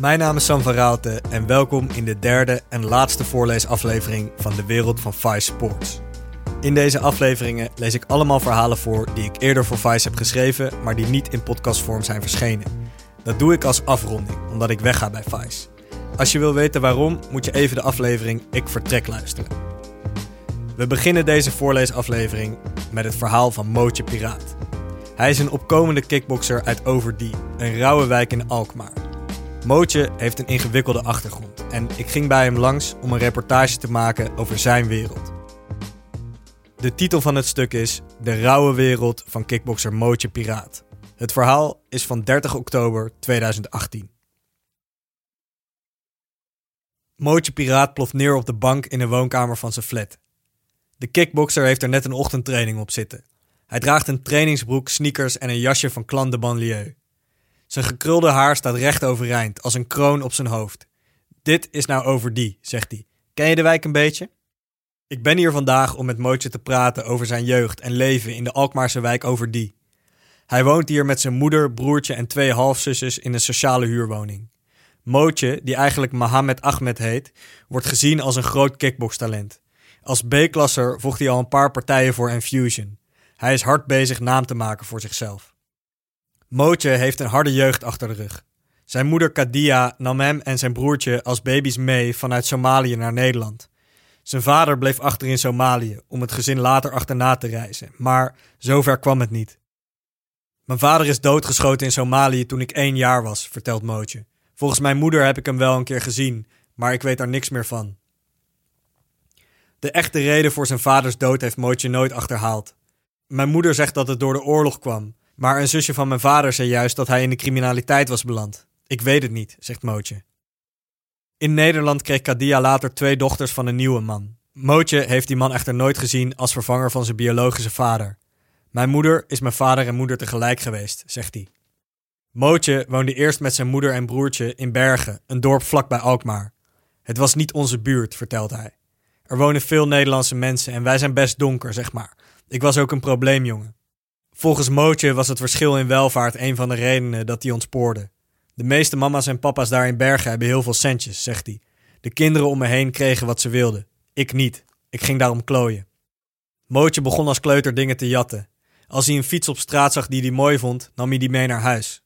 Mijn naam is Sam van Raalte en welkom in de derde en laatste voorleesaflevering van de wereld van Vice Sports. In deze afleveringen lees ik allemaal verhalen voor die ik eerder voor Vice heb geschreven, maar die niet in podcastvorm zijn verschenen. Dat doe ik als afronding, omdat ik wegga bij Vice. Als je wil weten waarom, moet je even de aflevering Ik Vertrek luisteren. We beginnen deze voorleesaflevering met het verhaal van Mootje Piraat. Hij is een opkomende kickbokser uit Overdie, een rauwe wijk in Alkmaar. Mootje heeft een ingewikkelde achtergrond en ik ging bij hem langs om een reportage te maken over zijn wereld. De titel van het stuk is De rauwe wereld van kickbokser Mootje Piraat. Het verhaal is van 30 oktober 2018. Mootje Piraat ploft neer op de bank in de woonkamer van zijn flat. De kickbokser heeft er net een ochtendtraining op zitten. Hij draagt een trainingsbroek, sneakers en een jasje van Clan de Banlieue. Zijn gekrulde haar staat recht overeind, als een kroon op zijn hoofd. Dit is nou over die, zegt hij. Ken je de wijk een beetje? Ik ben hier vandaag om met Mootje te praten over zijn jeugd en leven in de Alkmaarse wijk over die. Hij woont hier met zijn moeder, broertje en twee halfzusjes in een sociale huurwoning. Mootje, die eigenlijk Mohammed Ahmed heet, wordt gezien als een groot kickboxtalent. Als B-klasser vocht hij al een paar partijen voor Infusion. Hij is hard bezig naam te maken voor zichzelf. Mootje heeft een harde jeugd achter de rug. Zijn moeder Kadia nam hem en zijn broertje als baby's mee vanuit Somalië naar Nederland. Zijn vader bleef achter in Somalië om het gezin later achterna te reizen, maar zover kwam het niet. Mijn vader is doodgeschoten in Somalië toen ik één jaar was, vertelt Mootje. Volgens mijn moeder heb ik hem wel een keer gezien, maar ik weet daar niks meer van. De echte reden voor zijn vaders dood heeft Mootje nooit achterhaald. Mijn moeder zegt dat het door de oorlog kwam, maar een zusje van mijn vader zei juist dat hij in de criminaliteit was beland. Ik weet het niet, zegt Mootje. In Nederland kreeg Kadia later twee dochters van een nieuwe man. Mootje heeft die man echter nooit gezien als vervanger van zijn biologische vader. Mijn moeder is mijn vader en moeder tegelijk geweest, zegt hij. Mootje woonde eerst met zijn moeder en broertje in Bergen, een dorp vlakbij Alkmaar. Het was niet onze buurt, vertelt hij. Er wonen veel Nederlandse mensen en wij zijn best donker, zeg maar. Ik was ook een probleemjongen. Volgens Mootje was het verschil in welvaart een van de redenen dat hij ontspoorde. De meeste mama's en papa's daar in Bergen hebben heel veel centjes, zegt hij. De kinderen om me heen kregen wat ze wilden. Ik niet. Ik ging daarom klooien. Mootje begon als kleuter dingen te jatten. Als hij een fiets op straat zag die hij mooi vond, nam hij die mee naar huis.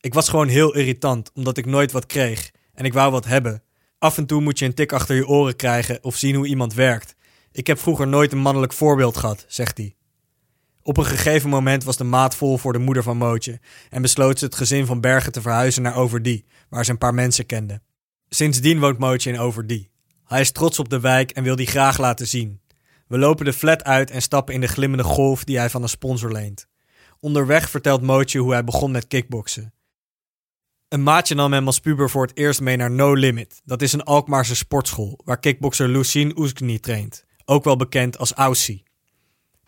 Ik was gewoon heel irritant, omdat ik nooit wat kreeg en ik wou wat hebben. Af en toe moet je een tik achter je oren krijgen of zien hoe iemand werkt. Ik heb vroeger nooit een mannelijk voorbeeld gehad, zegt hij. Op een gegeven moment was de maat vol voor de moeder van Mootje en besloot ze het gezin van Bergen te verhuizen naar Overdie, waar ze een paar mensen kende. Sindsdien woont Mootje in Overdie. Hij is trots op de wijk en wil die graag laten zien. We lopen de flat uit en stappen in de glimmende golf die hij van een sponsor leent. Onderweg vertelt Mootje hoe hij begon met kickboksen. Een maatje nam hem als puber voor het eerst mee naar No Limit. Dat is een Alkmaarse sportschool waar kickbokser Lucien Oeskni traint, ook wel bekend als Aussie.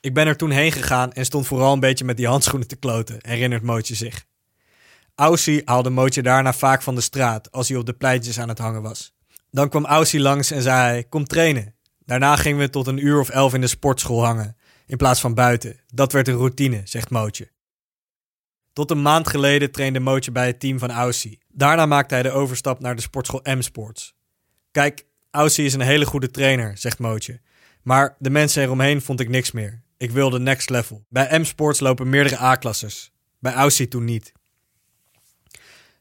Ik ben er toen heen gegaan en stond vooral een beetje met die handschoenen te kloten, herinnert Mootje zich. Aussie haalde Mootje daarna vaak van de straat als hij op de pleitjes aan het hangen was. Dan kwam Aussie langs en zei hij, kom trainen. Daarna gingen we tot een uur of elf in de sportschool hangen, in plaats van buiten. Dat werd een routine, zegt Mootje. Tot een maand geleden trainde Mootje bij het team van Aussie. Daarna maakte hij de overstap naar de sportschool M-Sports. Kijk, Aussie is een hele goede trainer, zegt Mootje. Maar de mensen eromheen vond ik niks meer. Ik wilde next level. Bij M-Sports lopen meerdere A-klassers. Bij Aussie toen niet.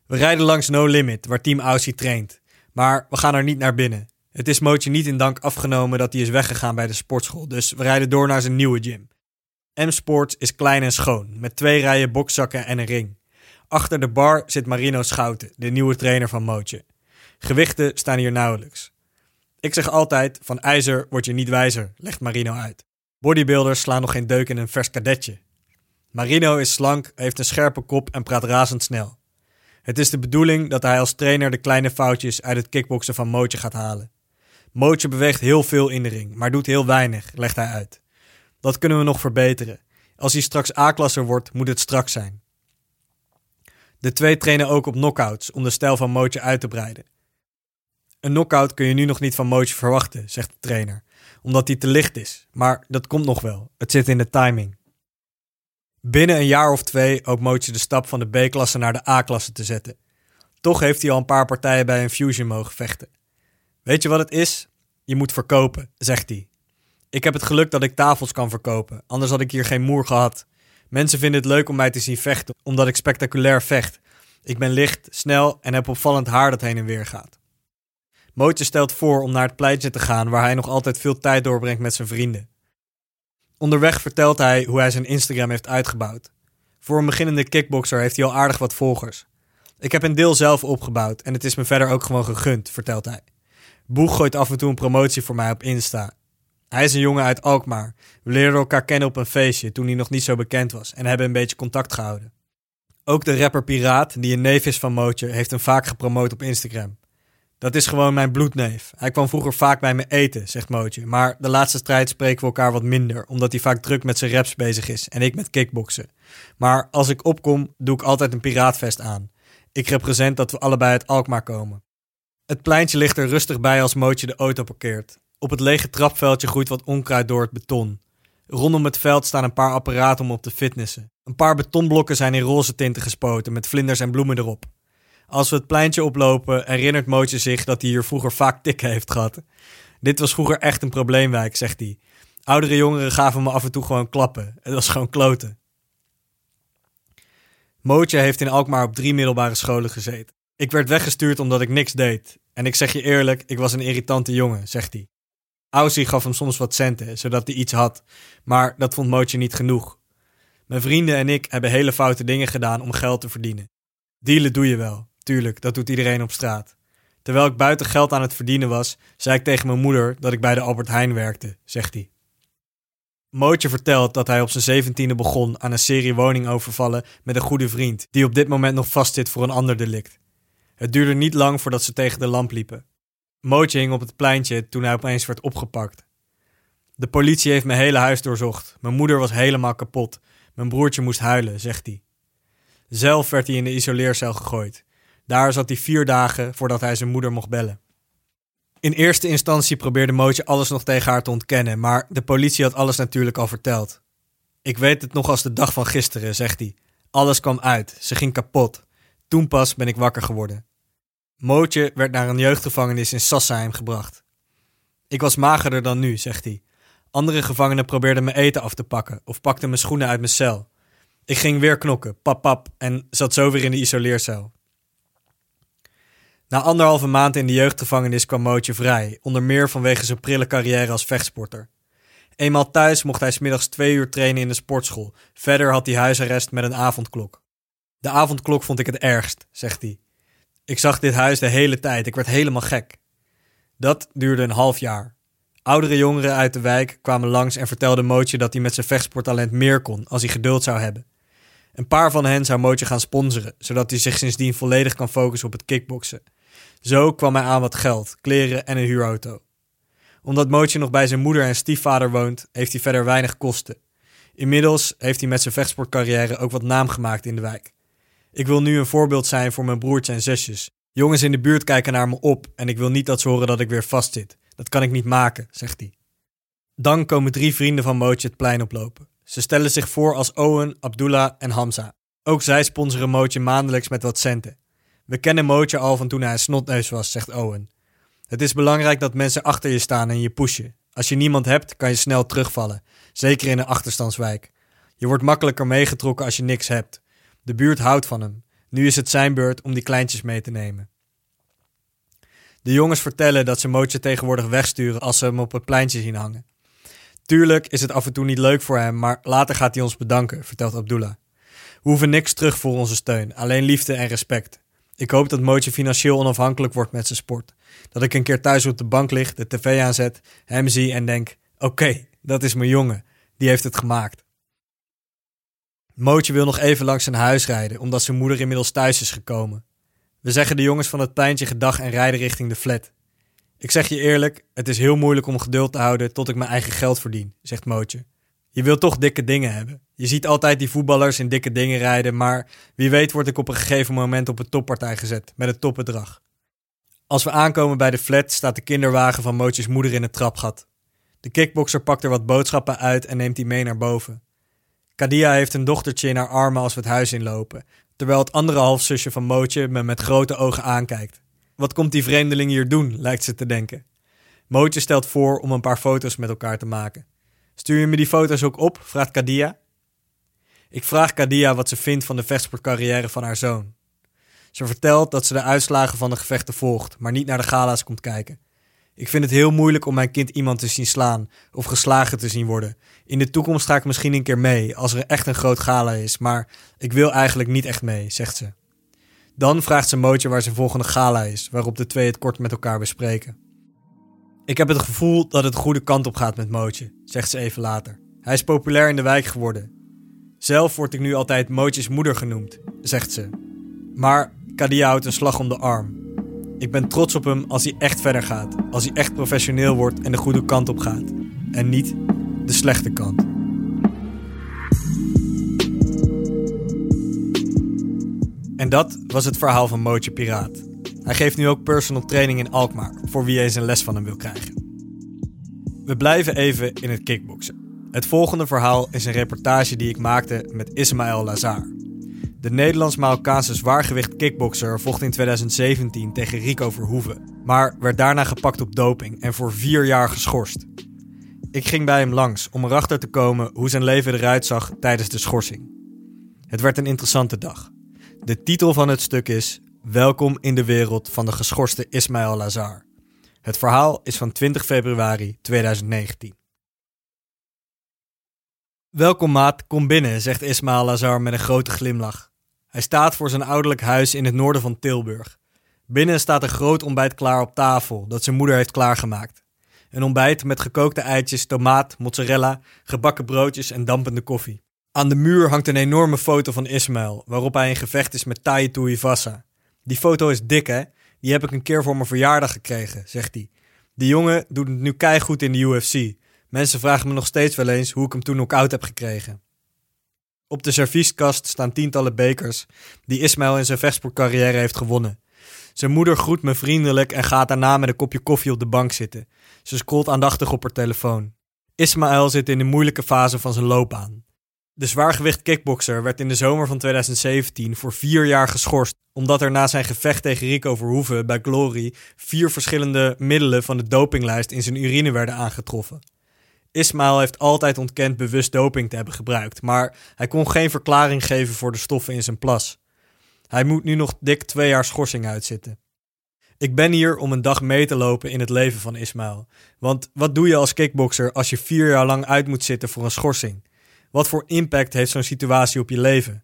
We rijden langs No Limit, waar team Aussie traint. Maar we gaan er niet naar binnen. Het is Mootje niet in dank afgenomen dat hij is weggegaan bij de sportschool. Dus we rijden door naar zijn nieuwe gym. M-Sports is klein en schoon, met twee rijen bokzakken en een ring. Achter de bar zit Marino Schouten, de nieuwe trainer van Mootje. Gewichten staan hier nauwelijks. Ik zeg altijd, van ijzer word je niet wijzer, legt Marino uit. Bodybuilders slaan nog geen deuk in een vers kadetje. Marino is slank, heeft een scherpe kop en praat razendsnel. Het is de bedoeling dat hij als trainer de kleine foutjes uit het kickboksen van Mootje gaat halen. Mootje beweegt heel veel in de ring, maar doet heel weinig, legt hij uit. Dat kunnen we nog verbeteren. Als hij straks A-klasser wordt, moet het strak zijn. De twee trainen ook op knockouts om de stijl van Mootje uit te breiden. Een knockout kun je nu nog niet van Mootje verwachten, zegt de trainer, omdat hij te licht is. Maar dat komt nog wel. Het zit in de timing. Binnen een jaar of twee hoopt Mootje de stap van de B-klasse naar de A-klasse te zetten. Toch heeft hij al een paar partijen bij een Fusion mogen vechten. Weet je wat het is? Je moet verkopen, zegt hij. Ik heb het geluk dat ik tafels kan verkopen, anders had ik hier geen moer gehad. Mensen vinden het leuk om mij te zien vechten, omdat ik spectaculair vecht. Ik ben licht, snel en heb opvallend haar dat heen en weer gaat. Mootje stelt voor om naar het pleintje te gaan waar hij nog altijd veel tijd doorbrengt met zijn vrienden. Onderweg vertelt hij hoe hij zijn Instagram heeft uitgebouwd. Voor een beginnende kickboxer heeft hij al aardig wat volgers. Ik heb een deel zelf opgebouwd en het is me verder ook gewoon gegund, vertelt hij. Boeg gooit af en toe een promotie voor mij op Insta. Hij is een jongen uit Alkmaar. We leerden elkaar kennen op een feestje toen hij nog niet zo bekend was en hebben een beetje contact gehouden. Ook de rapper Piraat, die een neef is van Mootje, heeft hem vaak gepromoot op Instagram. Dat is gewoon mijn bloedneef. Hij kwam vroeger vaak bij me eten, zegt Mootje. Maar de laatste strijd spreken we elkaar wat minder, omdat hij vaak druk met zijn raps bezig is en ik met kickboksen. Maar als ik opkom, doe ik altijd een piraatvest aan. Ik represent dat we allebei uit Alkmaar komen. Het pleintje ligt er rustig bij als Mootje de auto parkeert. Op het lege trapveldje groeit wat onkruid door het beton. Rondom het veld staan een paar apparaten om op te fitnessen. Een paar betonblokken zijn in roze tinten gespoten met vlinders en bloemen erop. Als we het pleintje oplopen, herinnert Mootje zich dat hij hier vroeger vaak tikken heeft gehad. Dit was vroeger echt een probleemwijk, zegt hij. Oudere jongeren gaven me af en toe gewoon klappen. Het was gewoon kloten. Mootje heeft in Alkmaar op drie middelbare scholen gezeten. Ik werd weggestuurd omdat ik niks deed. En ik zeg je eerlijk, ik was een irritante jongen, zegt hij. Aussie gaf hem soms wat centen, zodat hij iets had. Maar dat vond Mootje niet genoeg. Mijn vrienden en ik hebben hele foute dingen gedaan om geld te verdienen. Dealen doe je wel, tuurlijk, dat doet iedereen op straat. Terwijl ik buiten geld aan het verdienen was, zei ik tegen mijn moeder dat ik bij de Albert Heijn werkte, zegt hij. Mootje vertelt dat hij op zijn zeventiende begon aan een serie woningovervallen met een goede vriend, die op dit moment nog vastzit voor een ander delict. Het duurde niet lang voordat ze tegen de lamp liepen. Mootje hing op het pleintje toen hij opeens werd opgepakt. De politie heeft mijn hele huis doorzocht. Mijn moeder was helemaal kapot. Mijn broertje moest huilen, zegt hij. Zelf werd hij in de isoleercel gegooid. Daar zat hij vier dagen voordat hij zijn moeder mocht bellen. In eerste instantie probeerde Mootje alles nog tegen haar te ontkennen, maar de politie had alles natuurlijk al verteld. Ik weet het nog als de dag van gisteren, zegt hij. Alles kwam uit, ze ging kapot. Toen pas ben ik wakker geworden. Mootje werd naar een jeugdgevangenis in Sassheim gebracht. Ik was magerder dan nu, zegt hij. Andere gevangenen probeerden me eten af te pakken of pakten mijn schoenen uit mijn cel. Ik ging weer knokken, pap pap, en zat zo weer in de isoleercel. Na anderhalve maand in de jeugdgevangenis kwam Mootje vrij, onder meer vanwege zijn prille carrière als vechtsporter. Eenmaal thuis mocht hij smiddags twee uur trainen in de sportschool. Verder had hij huisarrest met een avondklok. De avondklok vond ik het ergst, zegt hij. Ik zag dit huis de hele tijd, ik werd helemaal gek. Dat duurde een half jaar. Oudere jongeren uit de wijk kwamen langs en vertelden Mootje dat hij met zijn vechtsporttalent meer kon als hij geduld zou hebben. Een paar van hen zou Mootje gaan sponsoren, zodat hij zich sindsdien volledig kan focussen op het kickboksen. Zo kwam hij aan wat geld, kleren en een huurauto. Omdat Mootje nog bij zijn moeder en stiefvader woont, heeft hij verder weinig kosten. Inmiddels heeft hij met zijn vechtsportcarrière ook wat naam gemaakt in de wijk. Ik wil nu een voorbeeld zijn voor mijn broertjes en zusjes. Jongens in de buurt kijken naar me op en ik wil niet dat ze horen dat ik weer vastzit. Dat kan ik niet maken, zegt hij. Dan komen drie vrienden van Mootje het plein oplopen. Ze stellen zich voor als Owen, Abdullah en Hamza. Ook zij sponsoren Mootje maandelijks met wat centen. We kennen Mootje al van toen hij een snotneus was, zegt Owen. Het is belangrijk dat mensen achter je staan en je pushen. Als je niemand hebt, kan je snel terugvallen, zeker in een achterstandswijk. Je wordt makkelijker meegetrokken als je niks hebt. De buurt houdt van hem. Nu is het zijn beurt om die kleintjes mee te nemen. De jongens vertellen dat ze Mootje tegenwoordig wegsturen als ze hem op het pleintje zien hangen. Tuurlijk is het af en toe niet leuk voor hem, maar later gaat hij ons bedanken, vertelt Abdullah. We hoeven niks terug voor onze steun, alleen liefde en respect. Ik hoop dat Mootje financieel onafhankelijk wordt met zijn sport. Dat ik een keer thuis op de bank lig, de tv aanzet, hem zie en denk: oké, dat is mijn jongen, die heeft het gemaakt. Mootje wil nog even langs zijn huis rijden, omdat zijn moeder inmiddels thuis is gekomen. We zeggen de jongens van het pleintje gedag en rijden richting de flat. Ik zeg je eerlijk, het is heel moeilijk om geduld te houden tot ik mijn eigen geld verdien, zegt Mootje. Je wilt toch dikke dingen hebben. Je ziet altijd die voetballers in dikke dingen rijden, maar wie weet word ik op een gegeven moment op een toppartij gezet met een topbedrag. Als we aankomen bij de flat staat de kinderwagen van Mootjes moeder in het trapgat. De kickbokser pakt er wat boodschappen uit en neemt die mee naar boven. Kadia heeft een dochtertje in haar armen als we het huis inlopen. terwijl het andere halfzusje van Mootje me met grote ogen aankijkt. Wat komt die vreemdeling hier doen, lijkt ze te denken. Mootje stelt voor om een paar foto's met elkaar te maken. Stuur je me die foto's ook op? vraagt Kadia. Ik vraag Kadia wat ze vindt van de vechtsportcarrière van haar zoon. Ze vertelt dat ze de uitslagen van de gevechten volgt, maar niet naar de gala's komt kijken. Ik vind het heel moeilijk om mijn kind iemand te zien slaan of geslagen te zien worden. In de toekomst ga ik misschien een keer mee als er echt een groot gala is, maar ik wil eigenlijk niet echt mee, zegt ze. Dan vraagt ze Mootje waar zijn volgende gala is, waarop de twee het kort met elkaar bespreken. Ik heb het gevoel dat het de goede kant op gaat met Mootje, zegt ze even later. Hij is populair in de wijk geworden. Zelf word ik nu altijd Mootjes moeder genoemd, zegt ze. Maar Kadia houdt een slag om de arm. Ik ben trots op hem als hij echt verder gaat. Als hij echt professioneel wordt en de goede kant op gaat. En niet de slechte kant. En dat was het verhaal van Mootje Piraat. Hij geeft nu ook personal training in Alkmaar, voor wie eens een les van hem wil krijgen. We blijven even in het kickboksen. Het volgende verhaal is een reportage die ik maakte met Ismaël Lazar. De Nederlands-Marokkaanse zwaargewicht kickbokser vocht in 2017 tegen Rico Verhoeven, maar werd daarna gepakt op doping en voor vier jaar geschorst. Ik ging bij hem langs om erachter te komen hoe zijn leven eruit zag tijdens de schorsing. Het werd een interessante dag. De titel van het stuk is Welkom in de wereld van de geschorste Ismaël Lazar. Het verhaal is van 20 februari 2019. Welkom maat, kom binnen, zegt Ismaël Lazar met een grote glimlach. Hij staat voor zijn ouderlijk huis in het noorden van Tilburg. Binnen staat een groot ontbijt klaar op tafel dat zijn moeder heeft klaargemaakt. Een ontbijt met gekookte eitjes, tomaat, mozzarella, gebakken broodjes en dampende koffie. Aan de muur hangt een enorme foto van Ismaël, waarop hij in gevecht is met Tai Tuivasa. Die foto is dik, hè? Die heb ik een keer voor mijn verjaardag gekregen, zegt hij. Die jongen doet het nu keihard in de UFC. Mensen vragen me nog steeds wel eens hoe ik hem toen ook oud heb gekregen. Op de servieskast staan tientallen bekers die Ismaël in zijn vechtsportcarrière heeft gewonnen. Zijn moeder groet me vriendelijk en gaat daarna met een kopje koffie op de bank zitten. Ze scrolt aandachtig op haar telefoon. Ismaël zit in de moeilijke fase van zijn loopbaan. De zwaargewicht kickbokser werd in de zomer van 2017 voor vier jaar geschorst, omdat er na zijn gevecht tegen Rico Verhoeven bij Glory vier verschillende middelen van de dopinglijst in zijn urine werden aangetroffen. Ismail heeft altijd ontkend bewust doping te hebben gebruikt, maar hij kon geen verklaring geven voor de stoffen in zijn plas. Hij moet nu nog dik twee jaar schorsing uitzitten. Ik ben hier om een dag mee te lopen in het leven van Ismail. Want wat doe je als kickbokser als je vier jaar lang uit moet zitten voor een schorsing? Wat voor impact heeft zo'n situatie op je leven?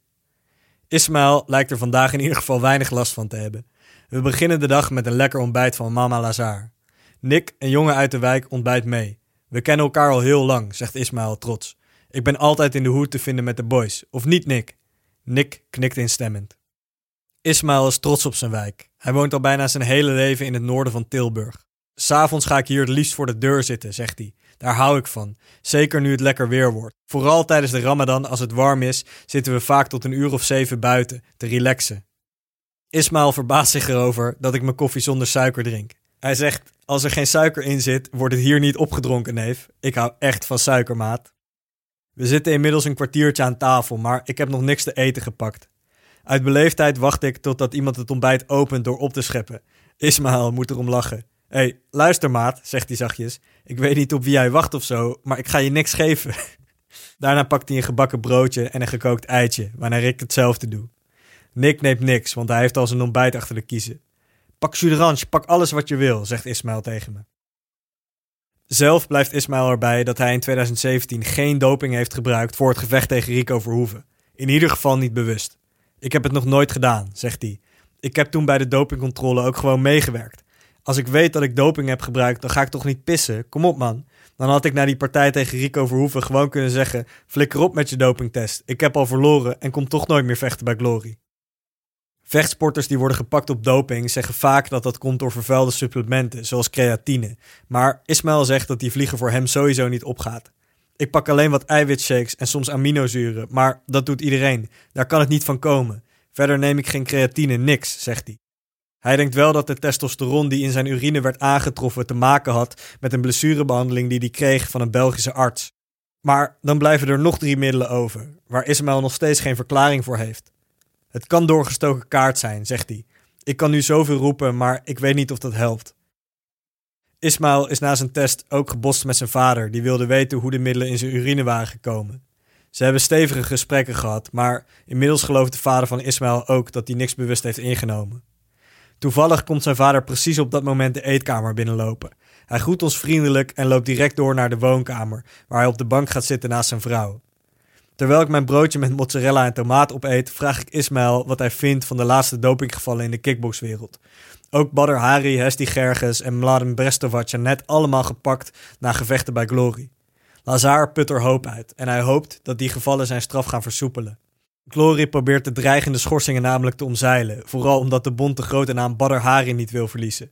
Ismail lijkt er vandaag in ieder geval weinig last van te hebben. We beginnen de dag met een lekker ontbijt van mama Lazar. Nick, een jongen uit de wijk, ontbijt mee. We kennen elkaar al heel lang, zegt Ismail trots. Ik ben altijd in de hoed te vinden met de boys. Of niet, Nick? Nick knikt instemmend. Ismail is trots op zijn wijk. Hij woont al bijna zijn hele leven in het noorden van Tilburg. S'avonds ga ik hier het liefst voor de deur zitten, zegt hij. Daar hou ik van. Zeker nu het lekker weer wordt. Vooral tijdens de Ramadan, als het warm is, zitten we vaak tot een uur of zeven buiten te relaxen. Ismail verbaast zich erover dat ik mijn koffie zonder suiker drink. Hij zegt: Als er geen suiker in zit, wordt het hier niet opgedronken, neef. Ik hou echt van suikermaat. We zitten inmiddels een kwartiertje aan tafel, maar ik heb nog niks te eten gepakt. Uit beleefdheid wacht ik totdat iemand het ontbijt opent door op te scheppen. Ismaël moet erom lachen. Hé, hey, luister maat, zegt hij zachtjes. Ik weet niet op wie jij wacht of zo, maar ik ga je niks geven. Daarna pakt hij een gebakken broodje en een gekookt eitje, waarna ik hetzelfde doe. Nick neemt niks, want hij heeft al zijn ontbijt achter de kiezen. Pak jus pak alles wat je wil, zegt Ismaël tegen me. Zelf blijft Ismaël erbij dat hij in 2017 geen doping heeft gebruikt voor het gevecht tegen Rico Verhoeven. In ieder geval niet bewust. Ik heb het nog nooit gedaan, zegt hij. Ik heb toen bij de dopingcontrole ook gewoon meegewerkt. Als ik weet dat ik doping heb gebruikt, dan ga ik toch niet pissen? Kom op, man. Dan had ik na die partij tegen Rico Verhoeven gewoon kunnen zeggen: flikker op met je dopingtest. Ik heb al verloren en kom toch nooit meer vechten bij Glory. Vechtsporters die worden gepakt op doping zeggen vaak dat dat komt door vervuilde supplementen, zoals creatine. Maar Ismail zegt dat die vliegen voor hem sowieso niet opgaat. Ik pak alleen wat eiwitshakes en soms aminozuren, maar dat doet iedereen. Daar kan het niet van komen. Verder neem ik geen creatine, niks, zegt hij. Hij denkt wel dat de testosteron die in zijn urine werd aangetroffen te maken had met een blessurebehandeling die hij kreeg van een Belgische arts. Maar dan blijven er nog drie middelen over, waar Ismail nog steeds geen verklaring voor heeft. Het kan doorgestoken kaart zijn, zegt hij. Ik kan nu zoveel roepen, maar ik weet niet of dat helpt. Ismail is na zijn test ook gebost met zijn vader, die wilde weten hoe de middelen in zijn urine waren gekomen. Ze hebben stevige gesprekken gehad, maar inmiddels gelooft de vader van Ismail ook dat hij niks bewust heeft ingenomen. Toevallig komt zijn vader precies op dat moment de eetkamer binnenlopen. Hij groet ons vriendelijk en loopt direct door naar de woonkamer, waar hij op de bank gaat zitten naast zijn vrouw. Terwijl ik mijn broodje met mozzarella en tomaat opeet, vraag ik Ismail wat hij vindt van de laatste dopinggevallen in de kickboxwereld. Ook Badr Hari, Hesti Gerges en Mladen Brestovac zijn net allemaal gepakt na gevechten bij Glory. Lazar put er hoop uit en hij hoopt dat die gevallen zijn straf gaan versoepelen. Glory probeert de dreigende schorsingen namelijk te omzeilen, vooral omdat de bond de grote naam Badr Hari niet wil verliezen.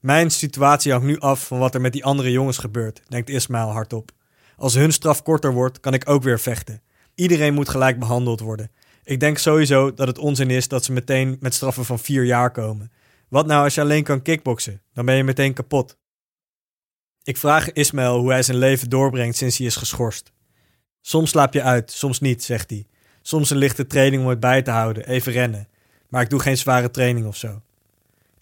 Mijn situatie hangt nu af van wat er met die andere jongens gebeurt, denkt Ismail hardop. Als hun straf korter wordt, kan ik ook weer vechten. Iedereen moet gelijk behandeld worden. Ik denk sowieso dat het onzin is dat ze meteen met straffen van vier jaar komen. Wat nou als je alleen kan kickboksen? Dan ben je meteen kapot. Ik vraag Ismail hoe hij zijn leven doorbrengt sinds hij is geschorst. Soms slaap je uit, soms niet, zegt hij. Soms een lichte training om het bij te houden, even rennen. Maar ik doe geen zware training of zo.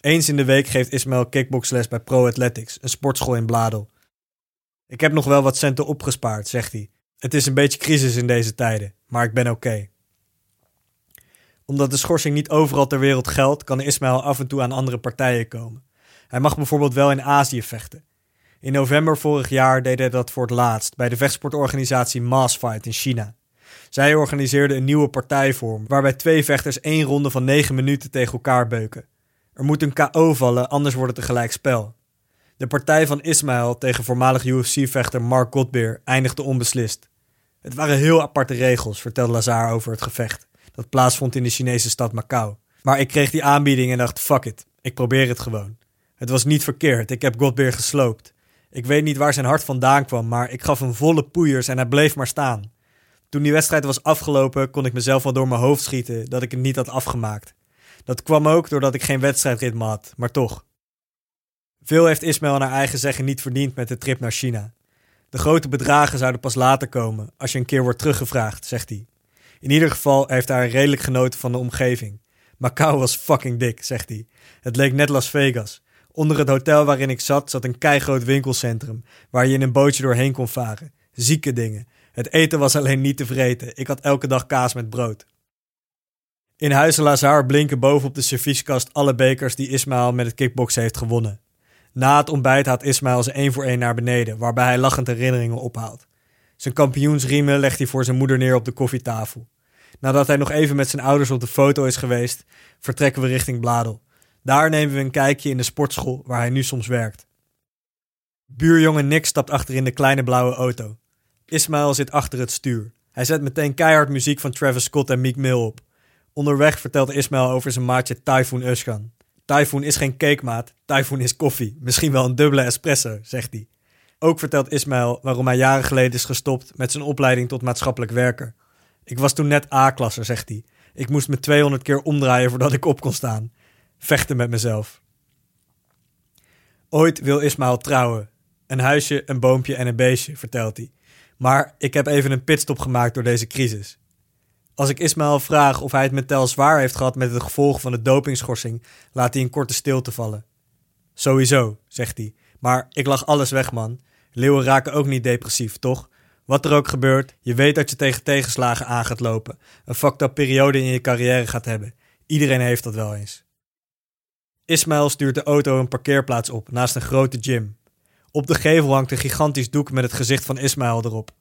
Eens in de week geeft Ismail kickboxles bij Pro Athletics, een sportschool in Bladel. Ik heb nog wel wat centen opgespaard, zegt hij. Het is een beetje crisis in deze tijden, maar ik ben oké. Omdat de schorsing niet overal ter wereld geldt, kan Ismail af en toe aan andere partijen komen. Hij mag bijvoorbeeld wel in Azië vechten. In november vorig jaar deed hij dat voor het laatst bij de vechtsportorganisatie Massfight in China. Zij organiseerde een nieuwe partijvorm waarbij twee vechters één ronde van 9 minuten tegen elkaar beuken. Er moet een KO vallen, anders wordt het een gelijk spel. De partij van Ismail tegen voormalig UFC-vechter Mark Godbeer eindigde onbeslist. Het waren heel aparte regels, vertelde Lazar over het gevecht. Dat plaatsvond in de Chinese stad Macau. Maar ik kreeg die aanbieding en dacht: fuck it, ik probeer het gewoon. Het was niet verkeerd, ik heb Godbeer gesloopt. Ik weet niet waar zijn hart vandaan kwam, maar ik gaf hem volle poeiers en hij bleef maar staan. Toen die wedstrijd was afgelopen, kon ik mezelf wel door mijn hoofd schieten dat ik het niet had afgemaakt. Dat kwam ook doordat ik geen wedstrijdritme had, maar toch. Veel heeft Ismail naar eigen zeggen niet verdiend met de trip naar China. De grote bedragen zouden pas later komen, als je een keer wordt teruggevraagd, zegt hij. In ieder geval heeft hij redelijk genoten van de omgeving. Macau was fucking dik, zegt hij. Het leek net Las Vegas. Onder het hotel waarin ik zat, zat een keigroot winkelcentrum, waar je in een bootje doorheen kon varen. Zieke dingen. Het eten was alleen niet te vreten. Ik had elke dag kaas met brood. In Huizen Lazar blinken bovenop de servieskast alle bekers die Ismail met het kickboksen heeft gewonnen. Na het ontbijt haalt Ismail ze één voor één naar beneden, waarbij hij lachend herinneringen ophaalt. Zijn kampioensriemen legt hij voor zijn moeder neer op de koffietafel. Nadat hij nog even met zijn ouders op de foto is geweest, vertrekken we richting Bladel. Daar nemen we een kijkje in de sportschool waar hij nu soms werkt. Buurjongen Nick stapt achter in de kleine blauwe auto. Ismail zit achter het stuur. Hij zet meteen keihard muziek van Travis Scott en Meek Mill op. Onderweg vertelt Ismail over zijn maatje Typhoon Uskan. Typhoon is geen cakemaat, Typhoon is koffie. Misschien wel een dubbele espresso, zegt hij. Ook vertelt Ismail waarom hij jaren geleden is gestopt met zijn opleiding tot maatschappelijk werker. Ik was toen net A-klasser, zegt hij. Ik moest me 200 keer omdraaien voordat ik op kon staan. Vechten met mezelf. Ooit wil Ismail trouwen. Een huisje, een boompje en een beestje, vertelt hij. Maar ik heb even een pitstop gemaakt door deze crisis. Als ik Ismail vraag of hij het met Tel zwaar heeft gehad met de gevolgen van de dopingschorsing, laat hij een korte stilte vallen. Sowieso, zegt hij. Maar ik lag alles weg, man. Leeuwen raken ook niet depressief, toch? Wat er ook gebeurt, je weet dat je tegen tegenslagen aan gaat lopen. Een fucked periode in je carrière gaat hebben. Iedereen heeft dat wel eens. Ismail stuurt de auto een parkeerplaats op, naast een grote gym. Op de gevel hangt een gigantisch doek met het gezicht van Ismail erop.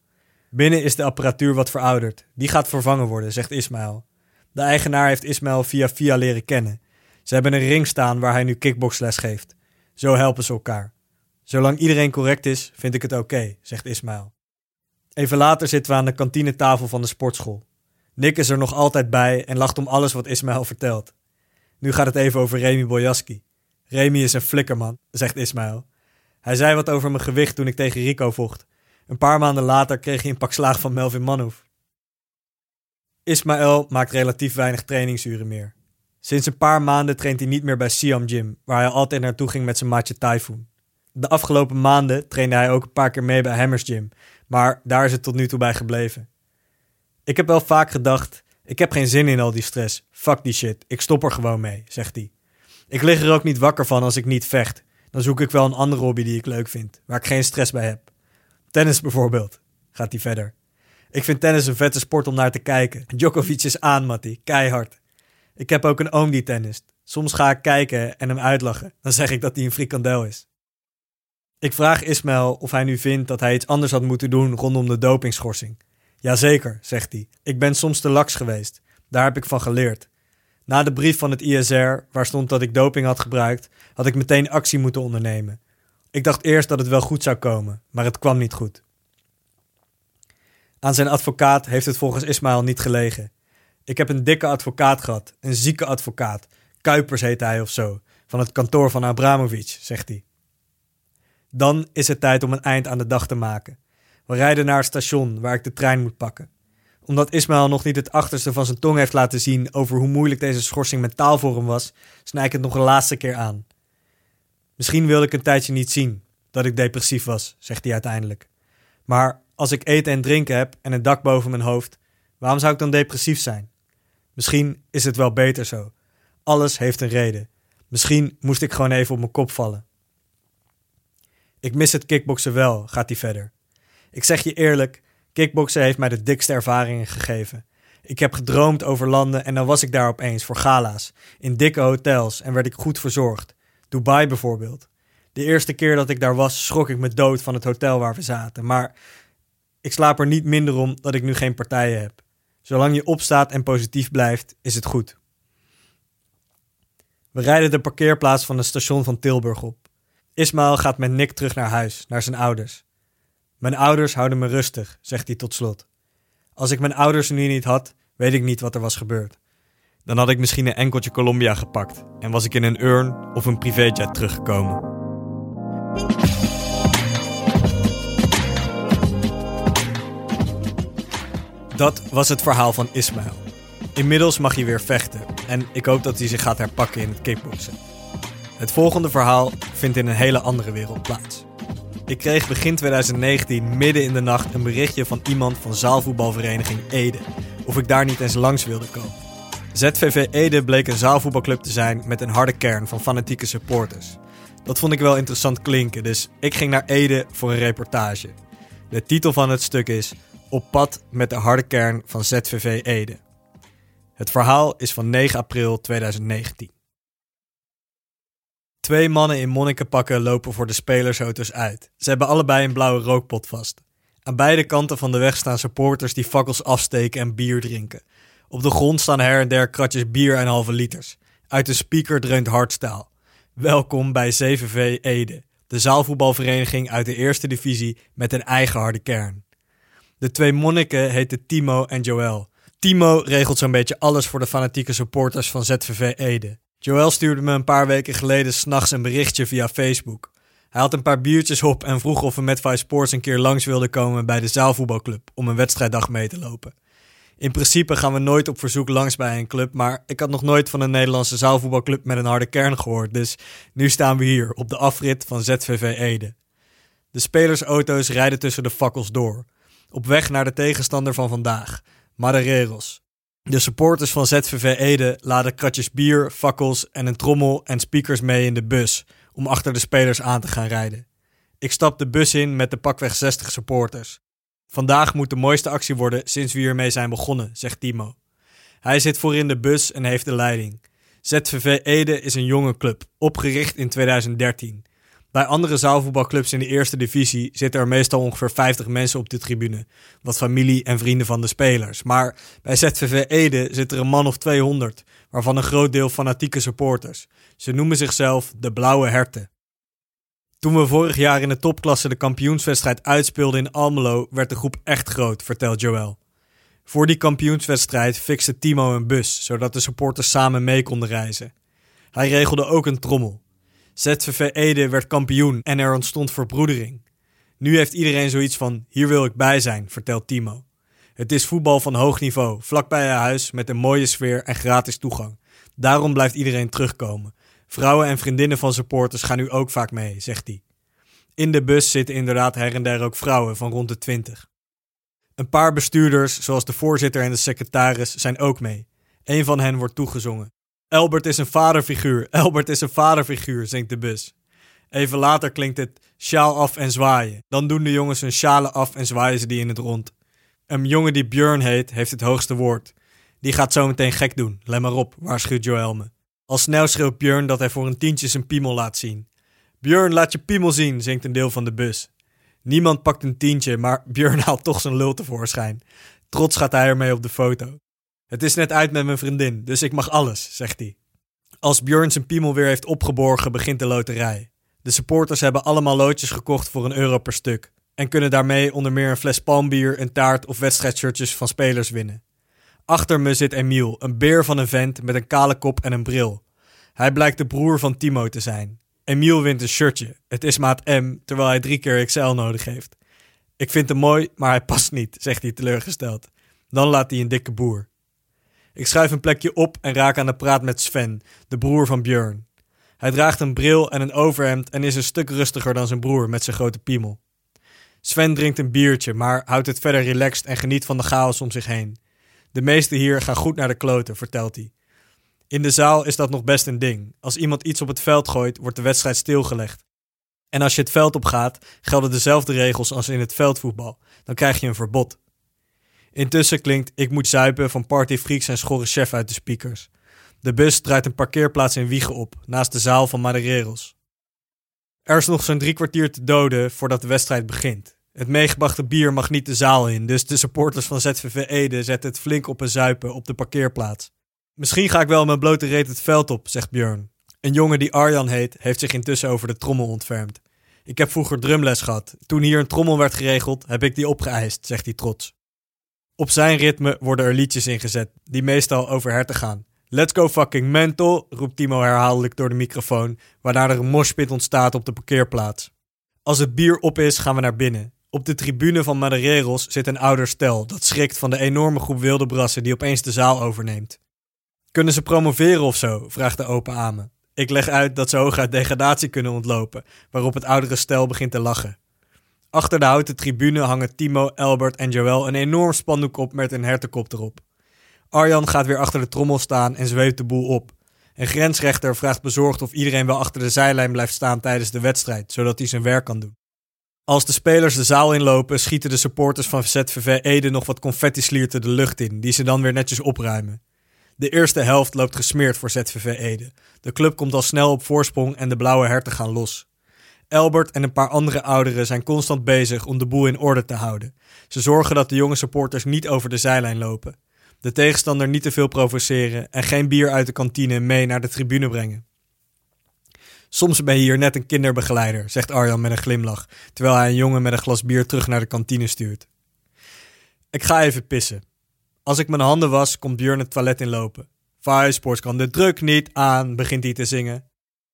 Binnen is de apparatuur wat verouderd. Die gaat vervangen worden, zegt Ismail. De eigenaar heeft Ismail via via leren kennen. Ze hebben een ring staan waar hij nu kickboxles geeft. Zo helpen ze elkaar. Zolang iedereen correct is, vind ik het oké, zegt Ismail. Even later zitten we aan de kantinetafel van de sportschool. Nick is er nog altijd bij en lacht om alles wat Ismail vertelt. Nu gaat het even over Remy Bojaski. Remy is een flikkerman, zegt Ismail. Hij zei wat over mijn gewicht toen ik tegen Rico vocht. Een paar maanden later kreeg hij een pak slaag van Melvin Manhoef. Ismaël maakt relatief weinig trainingsuren meer. Sinds een paar maanden traint hij niet meer bij Siam Gym, waar hij altijd naartoe ging met zijn maatje Typhoon. De afgelopen maanden trainde hij ook een paar keer mee bij Hammers Gym, maar daar is het tot nu toe bij gebleven. Ik heb wel vaak gedacht, Ik heb geen zin in al die stress. Fuck die shit. Ik stop er gewoon mee, zegt hij. Ik lig er ook niet wakker van als ik niet vecht. Dan zoek ik wel een andere hobby die ik leuk vind, waar ik geen stress bij heb. Tennis bijvoorbeeld, gaat hij verder. Ik vind tennis een vette sport om naar te kijken. Djokovic is aan, Matty. Keihard. Ik heb ook een oom die tennist. Soms ga ik kijken en hem uitlachen. Dan zeg ik dat hij een frikandel is. Ik vraag Ismail of hij nu vindt dat hij iets anders had moeten doen rondom de dopingschorsing. Jazeker, zegt hij. Ik ben soms te laks geweest. Daar heb ik van geleerd. Na de brief van het ISR, waar stond dat ik doping had gebruikt, had ik meteen actie moeten ondernemen. Ik dacht eerst dat het wel goed zou komen, maar het kwam niet goed. Aan zijn advocaat heeft het volgens Ismail niet gelegen. Ik heb een dikke advocaat gehad, een zieke advocaat. Kuipers heet hij of zo, van het kantoor van Abramovic, zegt hij. Dan is het tijd om een eind aan de dag te maken. We rijden naar het station waar ik de trein moet pakken. Omdat Ismail nog niet het achterste van zijn tong heeft laten zien over hoe moeilijk deze schorsing mentaal voor hem was, snij ik het nog een laatste keer aan. Misschien wilde ik een tijdje niet zien dat ik depressief was, zegt hij uiteindelijk. Maar als ik eten en drinken heb en een dak boven mijn hoofd, waarom zou ik dan depressief zijn? Misschien is het wel beter zo. Alles heeft een reden. Misschien moest ik gewoon even op mijn kop vallen. Ik mis het kickboksen wel, gaat hij verder. Ik zeg je eerlijk, kickboksen heeft mij de dikste ervaringen gegeven. Ik heb gedroomd over landen en dan was ik daar opeens voor gala's, in dikke hotels en werd ik goed verzorgd. Dubai bijvoorbeeld. De eerste keer dat ik daar was, schrok ik me dood van het hotel waar we zaten. Maar ik slaap er niet minder om dat ik nu geen partijen heb. Zolang je opstaat en positief blijft, is het goed. We rijden de parkeerplaats van het station van Tilburg op. Ismaël gaat met Nick terug naar huis, naar zijn ouders. Mijn ouders houden me rustig, zegt hij tot slot. Als ik mijn ouders nu niet had, weet ik niet wat er was gebeurd. Dan had ik misschien een enkeltje Colombia gepakt en was ik in een urn of een privéjet teruggekomen. Dat was het verhaal van Ismaël. Inmiddels mag hij weer vechten en ik hoop dat hij zich gaat herpakken in het kickboksen. Het volgende verhaal vindt in een hele andere wereld plaats. Ik kreeg begin 2019 midden in de nacht een berichtje van iemand van zaalvoetbalvereniging Ede of ik daar niet eens langs wilde komen. ZVV Ede bleek een zaalvoetbalclub te zijn met een harde kern van fanatieke supporters. Dat vond ik wel interessant klinken, dus ik ging naar Ede voor een reportage. De titel van het stuk is Op pad met de harde kern van ZVV Ede. Het verhaal is van 9 april 2019. Twee mannen in monnikenpakken lopen voor de spelersauto's uit. Ze hebben allebei een blauwe rookpot vast. Aan beide kanten van de weg staan supporters die fakkels afsteken en bier drinken. Op de grond staan her en der kratjes bier en halve liters. Uit de speaker dreunt hardstaal. Welkom bij CVV Ede, de zaalvoetbalvereniging uit de eerste divisie met een eigen harde kern. De twee monniken heten Timo en Joël. Timo regelt zo'n beetje alles voor de fanatieke supporters van ZVV Ede. Joël stuurde me een paar weken geleden s'nachts een berichtje via Facebook. Hij had een paar biertjes op en vroeg of we met Five Sports een keer langs wilden komen bij de zaalvoetbalclub om een wedstrijddag mee te lopen. In principe gaan we nooit op verzoek langs bij een club, maar ik had nog nooit van een Nederlandse zaalvoetbalclub met een harde kern gehoord, dus nu staan we hier op de afrit van ZVV Ede. De spelersauto's rijden tussen de fakkels door, op weg naar de tegenstander van vandaag, Madereros. De supporters van ZVV Ede laden kratjes bier, fakkels en een trommel en speakers mee in de bus om achter de spelers aan te gaan rijden. Ik stap de bus in met de pakweg 60 supporters. Vandaag moet de mooiste actie worden sinds we hiermee zijn begonnen, zegt Timo. Hij zit voorin de bus en heeft de leiding. ZVV Ede is een jonge club, opgericht in 2013. Bij andere zaalvoetbalclubs in de eerste divisie zitten er meestal ongeveer 50 mensen op de tribune, wat familie en vrienden van de spelers. Maar bij ZVV Ede zit er een man of 200, waarvan een groot deel fanatieke supporters. Ze noemen zichzelf de Blauwe Herten. Toen we vorig jaar in de topklasse de kampioenswedstrijd uitspeelden in Almelo, werd de groep echt groot, vertelt Joël. Voor die kampioenswedstrijd fixte Timo een bus, zodat de supporters samen mee konden reizen. Hij regelde ook een trommel. ZVV Ede werd kampioen en er ontstond verbroedering. Nu heeft iedereen zoiets van: hier wil ik bij zijn, vertelt Timo. Het is voetbal van hoog niveau, vlakbij je huis met een mooie sfeer en gratis toegang. Daarom blijft iedereen terugkomen. Vrouwen en vriendinnen van supporters gaan nu ook vaak mee, zegt hij. In de bus zitten inderdaad her en der ook vrouwen van rond de twintig. Een paar bestuurders, zoals de voorzitter en de secretaris, zijn ook mee. Een van hen wordt toegezongen. Albert is een vaderfiguur, Albert is een vaderfiguur, zingt de bus. Even later klinkt het sjaal af en zwaaien. Dan doen de jongens hun sjalen af en zwaaien ze die in het rond. Een jongen die Björn heet, heeft het hoogste woord. Die gaat zo meteen gek doen, let maar op, waarschuwt Joel me. Al snel schreeuwt Björn dat hij voor een tientje zijn piemel laat zien. Björn, laat je piemel zien, zingt een deel van de bus. Niemand pakt een tientje, maar Björn haalt toch zijn lul tevoorschijn. Trots gaat hij ermee op de foto. Het is net uit met mijn vriendin, dus ik mag alles, zegt hij. Als Björn zijn piemel weer heeft opgeborgen, begint de loterij. De supporters hebben allemaal loodjes gekocht voor een euro per stuk. En kunnen daarmee onder meer een fles palmbier, een taart of wedstrijdshirtjes van spelers winnen. Achter me zit Emiel, een beer van een vent met een kale kop en een bril. Hij blijkt de broer van Timo te zijn. Emiel wint een shirtje. Het is maat M, terwijl hij drie keer XL nodig heeft. Ik vind hem mooi, maar hij past niet, zegt hij teleurgesteld. Dan laat hij een dikke boer. Ik schuif een plekje op en raak aan de praat met Sven, de broer van Björn. Hij draagt een bril en een overhemd en is een stuk rustiger dan zijn broer met zijn grote piemel. Sven drinkt een biertje, maar houdt het verder relaxed en geniet van de chaos om zich heen. De meesten hier gaan goed naar de kloten, vertelt hij. In de zaal is dat nog best een ding. Als iemand iets op het veld gooit, wordt de wedstrijd stilgelegd. En als je het veld op gaat, gelden dezelfde regels als in het veldvoetbal. Dan krijg je een verbod. Intussen klinkt Ik moet zuipen van Party Freaks en schorre chef uit de speakers. De bus draait een parkeerplaats in Wiegen op, naast de zaal van Madereros. Er is nog zo'n drie kwartier te doden voordat de wedstrijd begint. Het meegebrachte bier mag niet de zaal in, dus de supporters van ZVV Ede zetten het flink op een zuipen op de parkeerplaats. Misschien ga ik wel mijn blote reet het veld op, zegt Björn. Een jongen die Arjan heet, heeft zich intussen over de trommel ontfermd. Ik heb vroeger drumles gehad. Toen hier een trommel werd geregeld, heb ik die opgeëist, zegt hij trots. Op zijn ritme worden er liedjes ingezet, die meestal over herten gaan. Let's go fucking mental, roept Timo herhaaldelijk door de microfoon, waarna er een moshpit ontstaat op de parkeerplaats. Als het bier op is, gaan we naar binnen. Op de tribune van Madereros zit een ouder stel dat schrikt van de enorme groep wilde brassen die opeens de zaal overneemt. Kunnen ze promoveren of zo? vraagt de open Ame. Ik leg uit dat ze hooguit degradatie kunnen ontlopen, waarop het oudere stel begint te lachen. Achter de houten tribune hangen Timo, Albert en Joel een enorm spandoek op met een hertenkop erop. Arjan gaat weer achter de trommel staan en zweeft de boel op. Een grensrechter vraagt bezorgd of iedereen wel achter de zijlijn blijft staan tijdens de wedstrijd, zodat hij zijn werk kan doen. Als de spelers de zaal inlopen, schieten de supporters van ZVV Ede nog wat confetti-slierten de lucht in, die ze dan weer netjes opruimen. De eerste helft loopt gesmeerd voor ZVV Ede. De club komt al snel op voorsprong en de blauwe herten gaan los. Albert en een paar andere ouderen zijn constant bezig om de boel in orde te houden. Ze zorgen dat de jonge supporters niet over de zijlijn lopen. De tegenstander niet te veel provoceren en geen bier uit de kantine mee naar de tribune brengen. Soms ben je hier net een kinderbegeleider, zegt Arjan met een glimlach, terwijl hij een jongen met een glas bier terug naar de kantine stuurt. Ik ga even pissen. Als ik mijn handen was, komt Björn het toilet inlopen. Sports kan de druk niet aan, begint hij te zingen.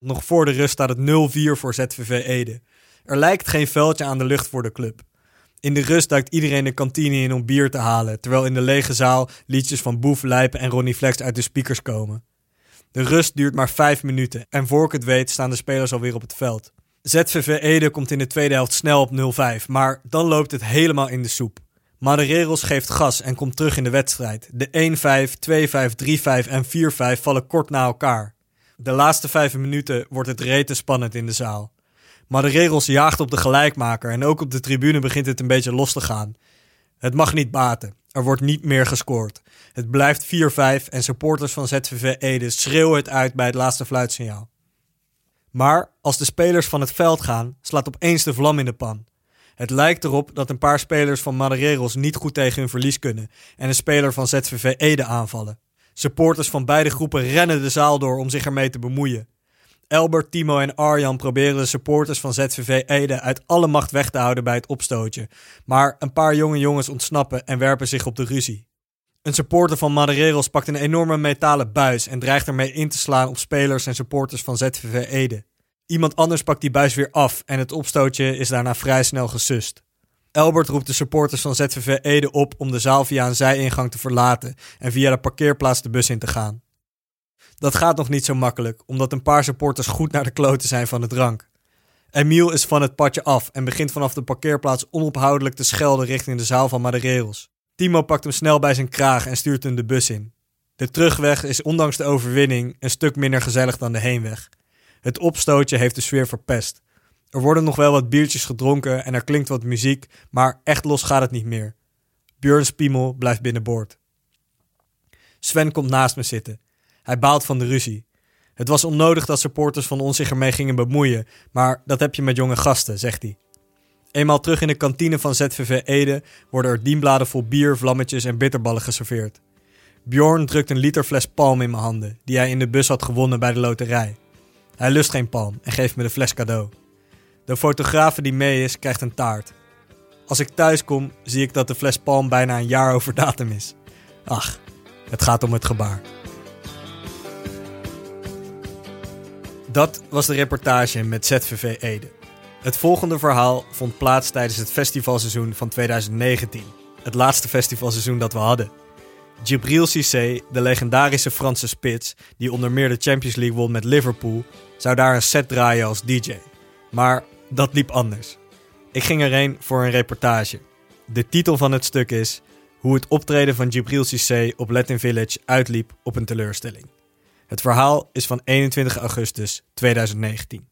Nog voor de rust staat het 0-4 voor ZVV Ede. Er lijkt geen veldje aan de lucht voor de club. In de rust duikt iedereen de kantine in om bier te halen, terwijl in de lege zaal liedjes van Boef, Lijpen en Ronnie Flex uit de speakers komen. De rust duurt maar 5 minuten en voor ik het weet staan de spelers alweer op het veld. ZVV Ede komt in de tweede helft snel op 0-5, maar dan loopt het helemaal in de soep. Madereros geeft gas en komt terug in de wedstrijd. De 1-5, 2-5, 3-5 en 4-5 vallen kort na elkaar. De laatste vijf minuten wordt het rete spannend in de zaal. Madereros jaagt op de gelijkmaker en ook op de tribune begint het een beetje los te gaan. Het mag niet baten. Er wordt niet meer gescoord. Het blijft 4-5 en supporters van ZVV Ede schreeuwen het uit bij het laatste fluitsignaal. Maar als de spelers van het veld gaan, slaat opeens de vlam in de pan. Het lijkt erop dat een paar spelers van Madereros niet goed tegen hun verlies kunnen en een speler van ZVV Ede aanvallen. Supporters van beide groepen rennen de zaal door om zich ermee te bemoeien. Albert, Timo en Arjan proberen de supporters van ZVV Ede uit alle macht weg te houden bij het opstootje. Maar een paar jonge jongens ontsnappen en werpen zich op de ruzie. Een supporter van Madereros pakt een enorme metalen buis en dreigt ermee in te slaan op spelers en supporters van ZVV Ede. Iemand anders pakt die buis weer af en het opstootje is daarna vrij snel gesust. Albert roept de supporters van ZVV Ede op om de zaal via een zijingang te verlaten en via de parkeerplaats de bus in te gaan. Dat gaat nog niet zo makkelijk, omdat een paar supporters goed naar de kloten zijn van de drank. Emiel is van het padje af en begint vanaf de parkeerplaats onophoudelijk te schelden richting de zaal van Madereros. Timo pakt hem snel bij zijn kraag en stuurt hem de bus in. De terugweg is ondanks de overwinning een stuk minder gezellig dan de heenweg. Het opstootje heeft de sfeer verpest. Er worden nog wel wat biertjes gedronken en er klinkt wat muziek, maar echt los gaat het niet meer. Björn Spiemel blijft binnenboord. Sven komt naast me zitten. Hij baalt van de ruzie. Het was onnodig dat supporters van ons zich ermee gingen bemoeien, maar dat heb je met jonge gasten, zegt hij. Eenmaal terug in de kantine van ZVV Ede worden er dienbladen vol bier, vlammetjes en bitterballen geserveerd. Bjorn drukt een liter fles palm in mijn handen, die hij in de bus had gewonnen bij de loterij. Hij lust geen palm en geeft me de fles cadeau. De fotograaf die mee is, krijgt een taart. Als ik thuis kom, zie ik dat de fles palm bijna een jaar over datum is. Ach, het gaat om het gebaar. Dat was de reportage met ZVV Ede. Het volgende verhaal vond plaats tijdens het festivalseizoen van 2019. Het laatste festivalseizoen dat we hadden. Djibril Cissé, de legendarische Franse spits, die onder meer de Champions League won met Liverpool, zou daar een set draaien als DJ. Maar dat liep anders. Ik ging erheen voor een reportage. De titel van het stuk is Hoe het optreden van Djibril Cissé op Latin Village uitliep op een teleurstelling. Het verhaal is van 21 augustus 2019.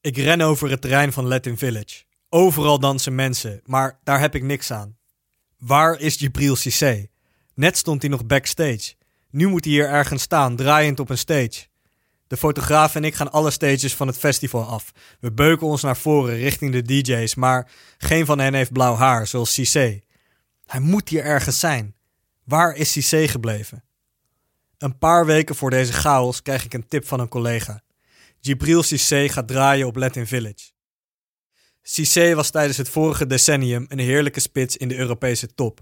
Ik ren over het terrein van Latin Village. Overal dansen mensen, maar daar heb ik niks aan. Waar is Jibril Cissé? Net stond hij nog backstage. Nu moet hij hier ergens staan, draaiend op een stage. De fotograaf en ik gaan alle stages van het festival af. We beuken ons naar voren richting de DJ's, maar geen van hen heeft blauw haar, zoals Cissé. Hij moet hier ergens zijn. Waar is Cissé gebleven? Een paar weken voor deze chaos krijg ik een tip van een collega. Jibril Cissé gaat draaien op Latin Village. Cissé was tijdens het vorige decennium een heerlijke spits in de Europese top.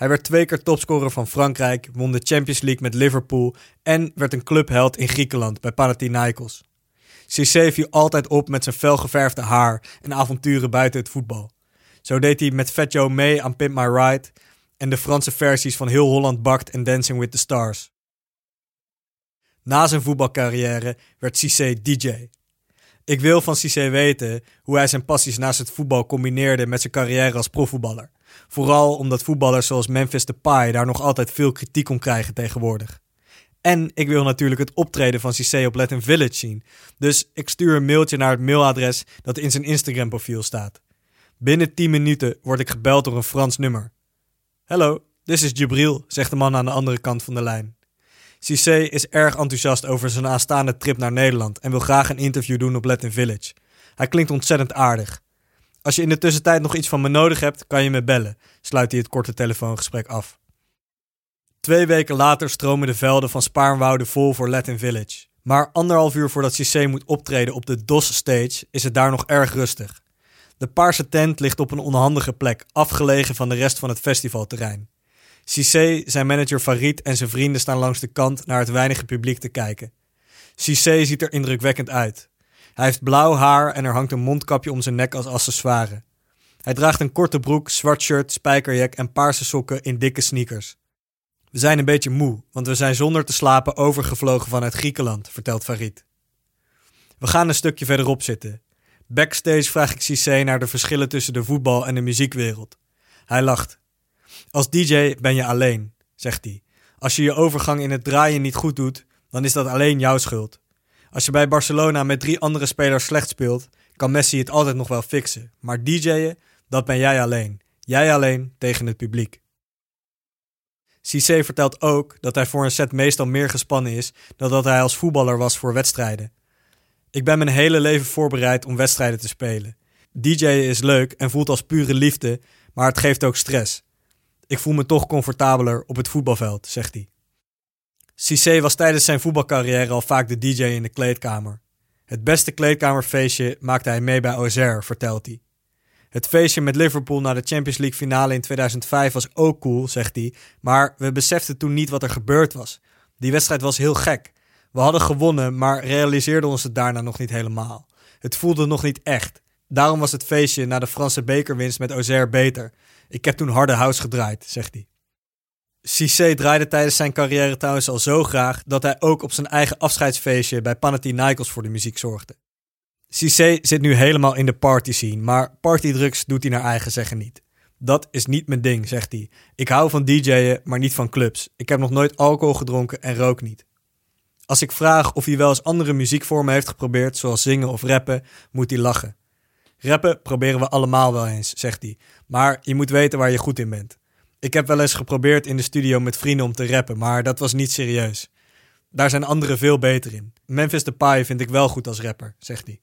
Hij werd twee keer topscorer van Frankrijk, won de Champions League met Liverpool en werd een clubheld in Griekenland bij Panathinaikos. Cissé viel altijd op met zijn felgeverfde haar en avonturen buiten het voetbal. Zo deed hij met Fat mee aan Pimp My Ride en de Franse versies van Heel Holland Bakt en Dancing with the Stars. Na zijn voetbalcarrière werd Cissé DJ. Ik wil van Cissé weten hoe hij zijn passies naast het voetbal combineerde met zijn carrière als profvoetballer. Vooral omdat voetballers zoals Memphis Depay daar nog altijd veel kritiek om krijgen tegenwoordig. En ik wil natuurlijk het optreden van Cissé op Latin Village zien. Dus ik stuur een mailtje naar het mailadres dat in zijn Instagram profiel staat. Binnen 10 minuten word ik gebeld door een Frans nummer. Hallo, dit is Jibril, zegt de man aan de andere kant van de lijn. Cissé is erg enthousiast over zijn aanstaande trip naar Nederland en wil graag een interview doen op Latin Village. Hij klinkt ontzettend aardig. Als je in de tussentijd nog iets van me nodig hebt, kan je me bellen, sluit hij het korte telefoongesprek af. Twee weken later stromen de velden van Spaarnwoude vol voor Latin Village. Maar anderhalf uur voordat Cissé moet optreden op de DOS Stage is het daar nog erg rustig. De paarse tent ligt op een onhandige plek, afgelegen van de rest van het festivalterrein. Cissé, zijn manager Farid en zijn vrienden staan langs de kant naar het weinige publiek te kijken. Cissé ziet er indrukwekkend uit. Hij heeft blauw haar en er hangt een mondkapje om zijn nek als accessoire. Hij draagt een korte broek, zwart shirt, spijkerjack en paarse sokken in dikke sneakers. We zijn een beetje moe, want we zijn zonder te slapen overgevlogen vanuit Griekenland, vertelt Farid. We gaan een stukje verderop zitten. Backstage vraag ik Cissé naar de verschillen tussen de voetbal en de muziekwereld. Hij lacht. Als DJ ben je alleen, zegt hij. Als je je overgang in het draaien niet goed doet, dan is dat alleen jouw schuld. Als je bij Barcelona met drie andere spelers slecht speelt, kan Messi het altijd nog wel fixen. Maar DJ'en, dat ben jij alleen. Jij alleen tegen het publiek. Cissé vertelt ook dat hij voor een set meestal meer gespannen is dan dat hij als voetballer was voor wedstrijden. Ik ben mijn hele leven voorbereid om wedstrijden te spelen. DJ'en is leuk en voelt als pure liefde, maar het geeft ook stress. Ik voel me toch comfortabeler op het voetbalveld, zegt hij. Cissé was tijdens zijn voetbalcarrière al vaak de DJ in de kleedkamer. Het beste kleedkamerfeestje maakte hij mee bij Auxerre, vertelt hij. Het feestje met Liverpool na de Champions League finale in 2005 was ook cool, zegt hij, maar we beseften toen niet wat er gebeurd was. Die wedstrijd was heel gek. We hadden gewonnen, maar realiseerden ons het daarna nog niet helemaal. Het voelde nog niet echt. Daarom was het feestje na de Franse bekerwinst met Auxerre beter. Ik heb toen harde house gedraaid, zegt hij. Cissé draaide tijdens zijn carrière trouwens al zo graag dat hij ook op zijn eigen afscheidsfeestje bij Panathinaikos voor de muziek zorgde. Cissé zit nu helemaal in de party scene, maar partydrugs doet hij naar eigen zeggen niet. Dat is niet mijn ding, zegt hij. Ik hou van DJ'en, maar niet van clubs. Ik heb nog nooit alcohol gedronken en rook niet. Als ik vraag of hij wel eens andere muziekvormen heeft geprobeerd, zoals zingen of rappen, moet hij lachen. Rappen proberen we allemaal wel eens, zegt hij. Maar je moet weten waar je goed in bent. Ik heb wel eens geprobeerd in de studio met vrienden om te rappen, maar dat was niet serieus. Daar zijn anderen veel beter in. Memphis Depay vind ik wel goed als rapper, zegt hij.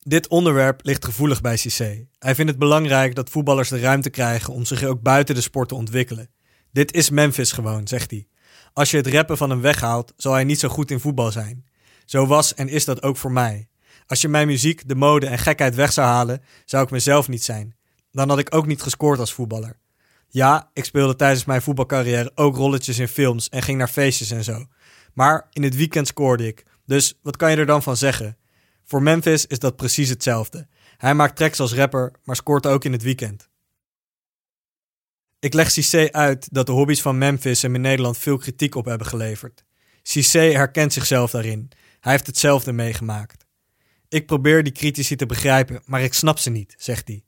Dit onderwerp ligt gevoelig bij Cissé. Hij vindt het belangrijk dat voetballers de ruimte krijgen om zich ook buiten de sport te ontwikkelen. Dit is Memphis gewoon, zegt hij. Als je het rappen van hem weghaalt, zal hij niet zo goed in voetbal zijn. Zo was en is dat ook voor mij. Als je mijn muziek, de mode en gekheid weg zou halen, zou ik mezelf niet zijn. Dan had ik ook niet gescoord als voetballer. Ja, ik speelde tijdens mijn voetbalcarrière ook rolletjes in films en ging naar feestjes en zo. Maar in het weekend scoorde ik. Dus wat kan je er dan van zeggen? Voor Memphis is dat precies hetzelfde. Hij maakt tracks als rapper, maar scoort ook in het weekend. Ik leg Cissé uit dat de hobby's van Memphis hem in Nederland veel kritiek op hebben geleverd. Cissé herkent zichzelf daarin. Hij heeft hetzelfde meegemaakt. Ik probeer die critici te begrijpen, maar ik snap ze niet, zegt hij.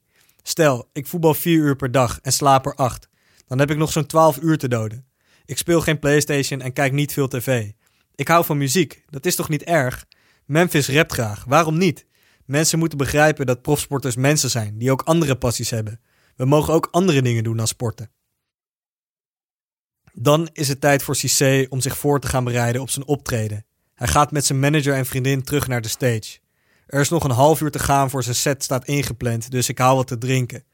Stel, ik voetbal vier uur per dag en slaap er acht. Dan heb ik nog zo'n twaalf uur te doden. Ik speel geen PlayStation en kijk niet veel tv. Ik hou van muziek, dat is toch niet erg? Memphis rapt graag, waarom niet? Mensen moeten begrijpen dat profsporters mensen zijn die ook andere passies hebben. We mogen ook andere dingen doen dan sporten. Dan is het tijd voor Cissé om zich voor te gaan bereiden op zijn optreden. Hij gaat met zijn manager en vriendin terug naar de stage. Er is nog een half uur te gaan voor zijn set staat ingepland, dus ik haal wat te drinken.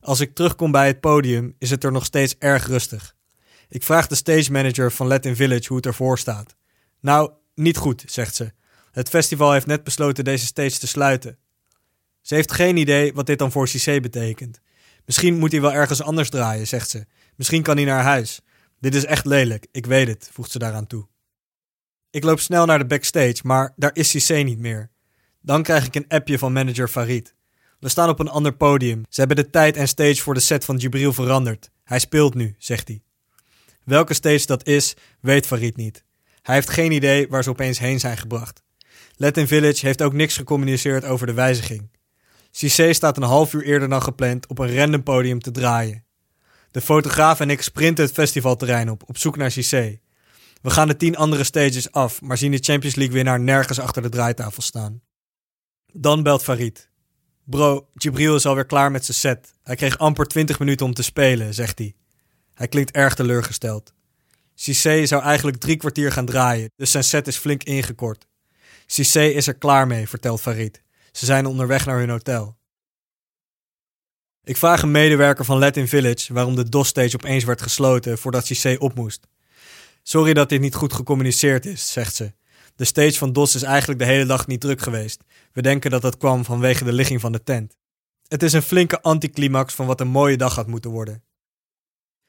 Als ik terugkom bij het podium, is het er nog steeds erg rustig. Ik vraag de stage manager van Latin Village hoe het ervoor staat. Nou, niet goed, zegt ze. Het festival heeft net besloten deze stage te sluiten. Ze heeft geen idee wat dit dan voor Cissé betekent. Misschien moet hij wel ergens anders draaien, zegt ze. Misschien kan hij naar huis. Dit is echt lelijk, ik weet het, voegt ze daaraan toe. Ik loop snel naar de backstage, maar daar is Cissé niet meer. Dan krijg ik een appje van manager Farid. We staan op een ander podium. Ze hebben de tijd en stage voor de set van Jibril veranderd. Hij speelt nu, zegt hij. Welke stage dat is, weet Farid niet. Hij heeft geen idee waar ze opeens heen zijn gebracht. Latin Village heeft ook niks gecommuniceerd over de wijziging. Cissé staat een half uur eerder dan gepland op een random podium te draaien. De fotograaf en ik sprinten het festivalterrein op, op zoek naar Cissé. We gaan de tien andere stages af, maar zien de Champions League winnaar nergens achter de draaitafel staan. Dan belt Farid. Bro, Jibril is alweer klaar met zijn set. Hij kreeg amper 20 minuten om te spelen, zegt hij. Hij klinkt erg teleurgesteld. Cissé zou eigenlijk drie kwartier gaan draaien, dus zijn set is flink ingekort. Cissé is er klaar mee, vertelt Farid. Ze zijn onderweg naar hun hotel. Ik vraag een medewerker van Latin Village waarom de DOS-stage opeens werd gesloten voordat Cissé op moest. Sorry dat dit niet goed gecommuniceerd is, zegt ze. De stage van DOS is eigenlijk de hele dag niet druk geweest. We denken dat dat kwam vanwege de ligging van de tent. Het is een flinke anticlimax van wat een mooie dag had moeten worden.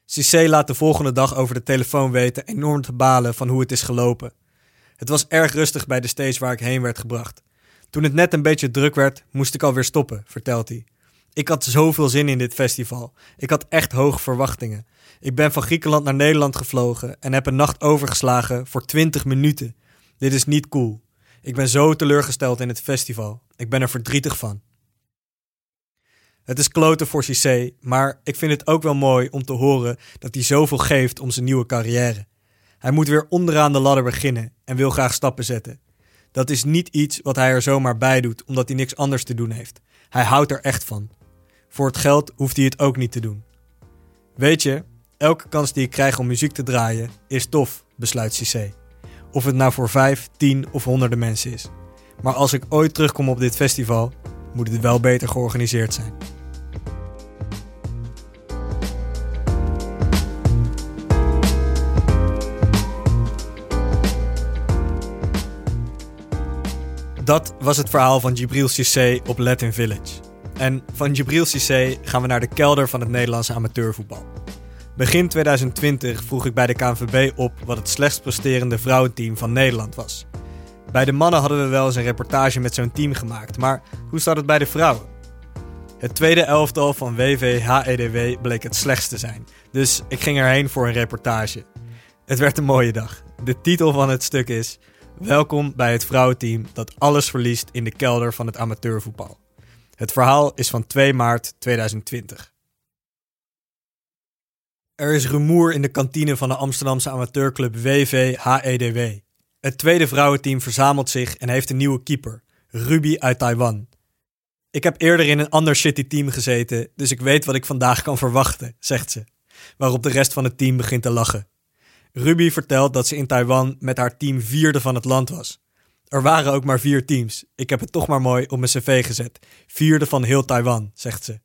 Cissé laat de volgende dag over de telefoon weten enorm te balen van hoe het is gelopen. Het was erg rustig bij de stage waar ik heen werd gebracht. Toen het net een beetje druk werd, moest ik alweer stoppen, vertelt hij. Ik had zoveel zin in dit festival. Ik had echt hoge verwachtingen. Ik ben van Griekenland naar Nederland gevlogen en heb een nacht overgeslagen voor 20 minuten. Dit is niet cool. Ik ben zo teleurgesteld in het festival. Ik ben er verdrietig van. Het is kloten voor Cissé, maar ik vind het ook wel mooi om te horen dat hij zoveel geeft om zijn nieuwe carrière. Hij moet weer onderaan de ladder beginnen en wil graag stappen zetten. Dat is niet iets wat hij er zomaar bij doet omdat hij niks anders te doen heeft. Hij houdt er echt van. Voor het geld hoeft hij het ook niet te doen. Weet je, elke kans die ik krijg om muziek te draaien is tof, besluit Cissé. Of het nou voor vijf, tien of honderden mensen is. Maar als ik ooit terugkom op dit festival, moet het wel beter georganiseerd zijn. Dat was het verhaal van Jibril Cissé op Latin Village. En van Jibril Cissé gaan we naar de kelder van het Nederlandse amateurvoetbal. Begin 2020 vroeg ik bij de KNVB op wat het slechtst presterende vrouwenteam van Nederland was. Bij de mannen hadden we wel eens een reportage met zo'n team gemaakt, maar hoe staat het bij de vrouwen? Het tweede elftal van WV-HEDW bleek het slechtste te zijn, dus ik ging erheen voor een reportage. Het werd een mooie dag. De titel van het stuk is Welkom bij het vrouwenteam dat alles verliest in de kelder van het amateurvoetbal. Het verhaal is van 2 maart 2020. Er is rumoer in de kantine van de Amsterdamse amateurclub WV-HEDW. Het tweede vrouwenteam verzamelt zich en heeft een nieuwe keeper, Ruby uit Taiwan. Ik heb eerder in een ander City team gezeten, dus ik weet wat ik vandaag kan verwachten, zegt ze. Waarop de rest van het team begint te lachen. Ruby vertelt dat ze in Taiwan met haar team vierde van het land was. Er waren ook maar vier teams. Ik heb het toch maar mooi op mijn cv gezet. Vierde van heel Taiwan, zegt ze.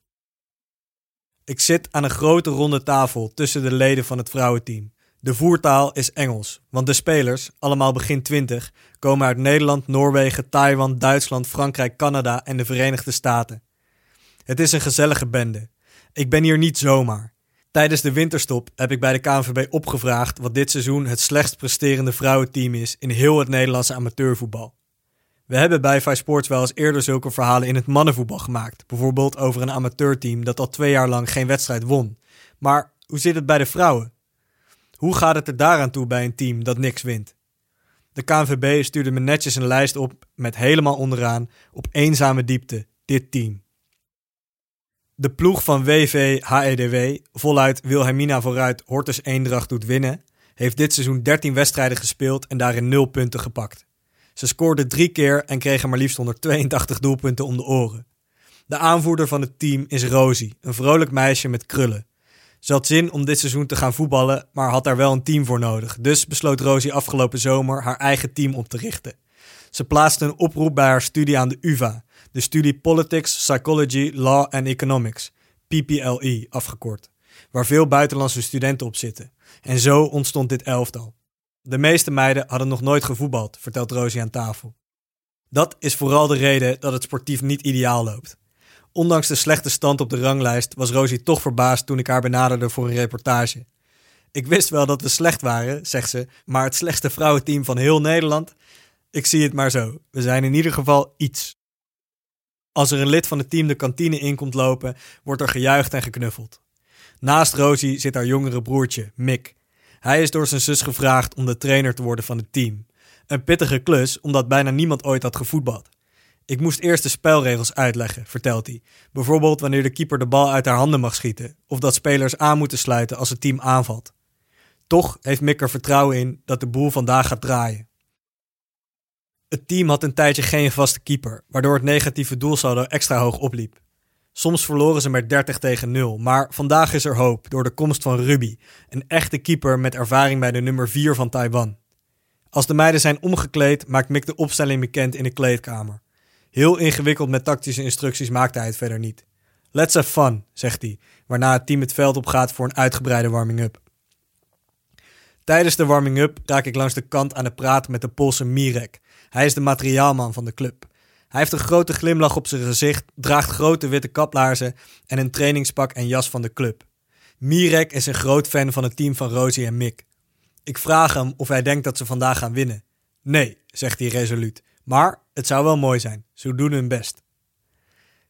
Ik zit aan een grote ronde tafel tussen de leden van het vrouwenteam. De voertaal is Engels, want de spelers, allemaal begin 20, komen uit Nederland, Noorwegen, Taiwan, Duitsland, Frankrijk, Canada en de Verenigde Staten. Het is een gezellige bende. Ik ben hier niet zomaar. Tijdens de winterstop heb ik bij de KNVB opgevraagd wat dit seizoen het slechtst presterende vrouwenteam is in heel het Nederlandse amateurvoetbal. We hebben bij Five Sports wel eens eerder zulke verhalen in het mannenvoetbal gemaakt. Bijvoorbeeld over een amateurteam dat al twee jaar lang geen wedstrijd won. Maar hoe zit het bij de vrouwen? Hoe gaat het er daaraan toe bij een team dat niks wint? De KNVB stuurde me netjes een lijst op met helemaal onderaan, op eenzame diepte, dit team. De ploeg van WV HEDW, voluit Wilhelmina vooruit Hortus Eendracht doet winnen, heeft dit seizoen 13 wedstrijden gespeeld en daarin 0 punten gepakt. Ze scoorden drie keer en kregen maar liefst 182 doelpunten om de oren. De aanvoerder van het team is Rosie, een vrolijk meisje met krullen. Ze had zin om dit seizoen te gaan voetballen, maar had daar wel een team voor nodig. Dus besloot Rosie afgelopen zomer haar eigen team op te richten. Ze plaatste een oproep bij haar studie aan de UVA, de studie Politics, Psychology, Law and Economics, PPLE afgekort, waar veel buitenlandse studenten op zitten. En zo ontstond dit elftal. De meeste meiden hadden nog nooit gevoetbald, vertelt Rosie aan tafel. Dat is vooral de reden dat het sportief niet ideaal loopt. Ondanks de slechte stand op de ranglijst was Rosie toch verbaasd toen ik haar benaderde voor een reportage. Ik wist wel dat we slecht waren, zegt ze, maar het slechtste vrouwenteam van heel Nederland? Ik zie het maar zo. We zijn in ieder geval iets. Als er een lid van het team de kantine in komt lopen, wordt er gejuicht en geknuffeld. Naast Rosie zit haar jongere broertje, Mick. Hij is door zijn zus gevraagd om de trainer te worden van het team. Een pittige klus, omdat bijna niemand ooit had gevoetbald. Ik moest eerst de spelregels uitleggen, vertelt hij. Bijvoorbeeld wanneer de keeper de bal uit haar handen mag schieten, of dat spelers aan moeten sluiten als het team aanvalt. Toch heeft Mick er vertrouwen in dat de boel vandaag gaat draaien. Het team had een tijdje geen vaste keeper, waardoor het negatieve doelsaldo extra hoog opliep. Soms verloren ze met 30 tegen 0, maar vandaag is er hoop door de komst van Ruby, een echte keeper met ervaring bij de nummer 4 van Taiwan. Als de meiden zijn omgekleed, maakt Mick de opstelling bekend in de kleedkamer. Heel ingewikkeld met tactische instructies maakte hij het verder niet. Let's have fun, zegt hij, waarna het team het veld op gaat voor een uitgebreide warming-up. Tijdens de warming-up raak ik langs de kant aan het praten met de Poolse Mirek. Hij is de materiaalman van de club. Hij heeft een grote glimlach op zijn gezicht, draagt grote witte kaplaarzen en een trainingspak en jas van de club. Mirek is een groot fan van het team van Rosie en Mick. Ik vraag hem of hij denkt dat ze vandaag gaan winnen. Nee, zegt hij resoluut. Maar het zou wel mooi zijn. Ze doen hun best.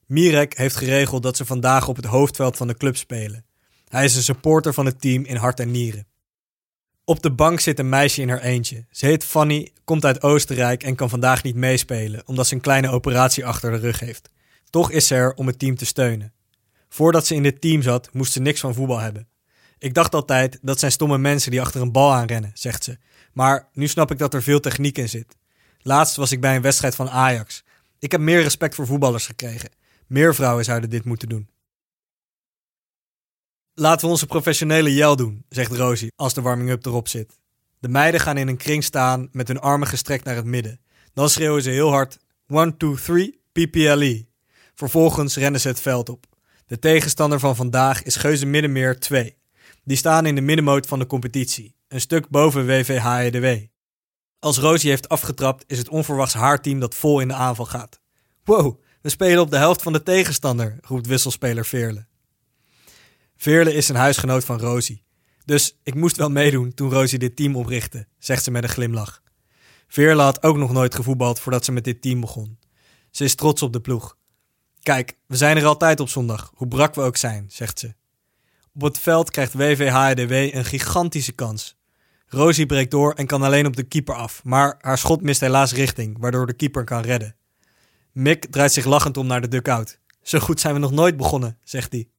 Mirek heeft geregeld dat ze vandaag op het hoofdveld van de club spelen. Hij is een supporter van het team in hart en nieren. Op de bank zit een meisje in haar eentje. Ze heet Fanny, komt uit Oostenrijk en kan vandaag niet meespelen omdat ze een kleine operatie achter de rug heeft. Toch is ze er om het team te steunen. Voordat ze in dit team zat, moest ze niks van voetbal hebben. Ik dacht altijd dat zijn stomme mensen die achter een bal aanrennen, zegt ze. Maar nu snap ik dat er veel techniek in zit. Laatst was ik bij een wedstrijd van Ajax. Ik heb meer respect voor voetballers gekregen. Meer vrouwen zouden dit moeten doen. Laten we onze professionele jel doen, zegt Rosie als de warming-up erop zit. De meiden gaan in een kring staan met hun armen gestrekt naar het midden. Dan schreeuwen ze heel hard 1, 2, 3, PPLE. Vervolgens rennen ze het veld op. De tegenstander van vandaag is Geuze Middenmeer 2. Die staan in de middenmoot van de competitie, een stuk boven WVHEDW. Als Rosie heeft afgetrapt, is het onverwachts haar team dat vol in de aanval gaat. Wow, we spelen op de helft van de tegenstander, roept wisselspeler Veerle. Veerle is een huisgenoot van Rosie. Dus ik moest wel meedoen toen Rosie dit team oprichtte, zegt ze met een glimlach. Veerle had ook nog nooit gevoetbald voordat ze met dit team begon. Ze is trots op de ploeg. Kijk, we zijn er altijd op zondag, hoe brak we ook zijn, zegt ze. Op het veld krijgt WVHDW een gigantische kans. Rosie breekt door en kan alleen op de keeper af, maar haar schot mist helaas richting, waardoor de keeper kan redden. Mick draait zich lachend om naar de dugout. Zo goed zijn we nog nooit begonnen, zegt hij.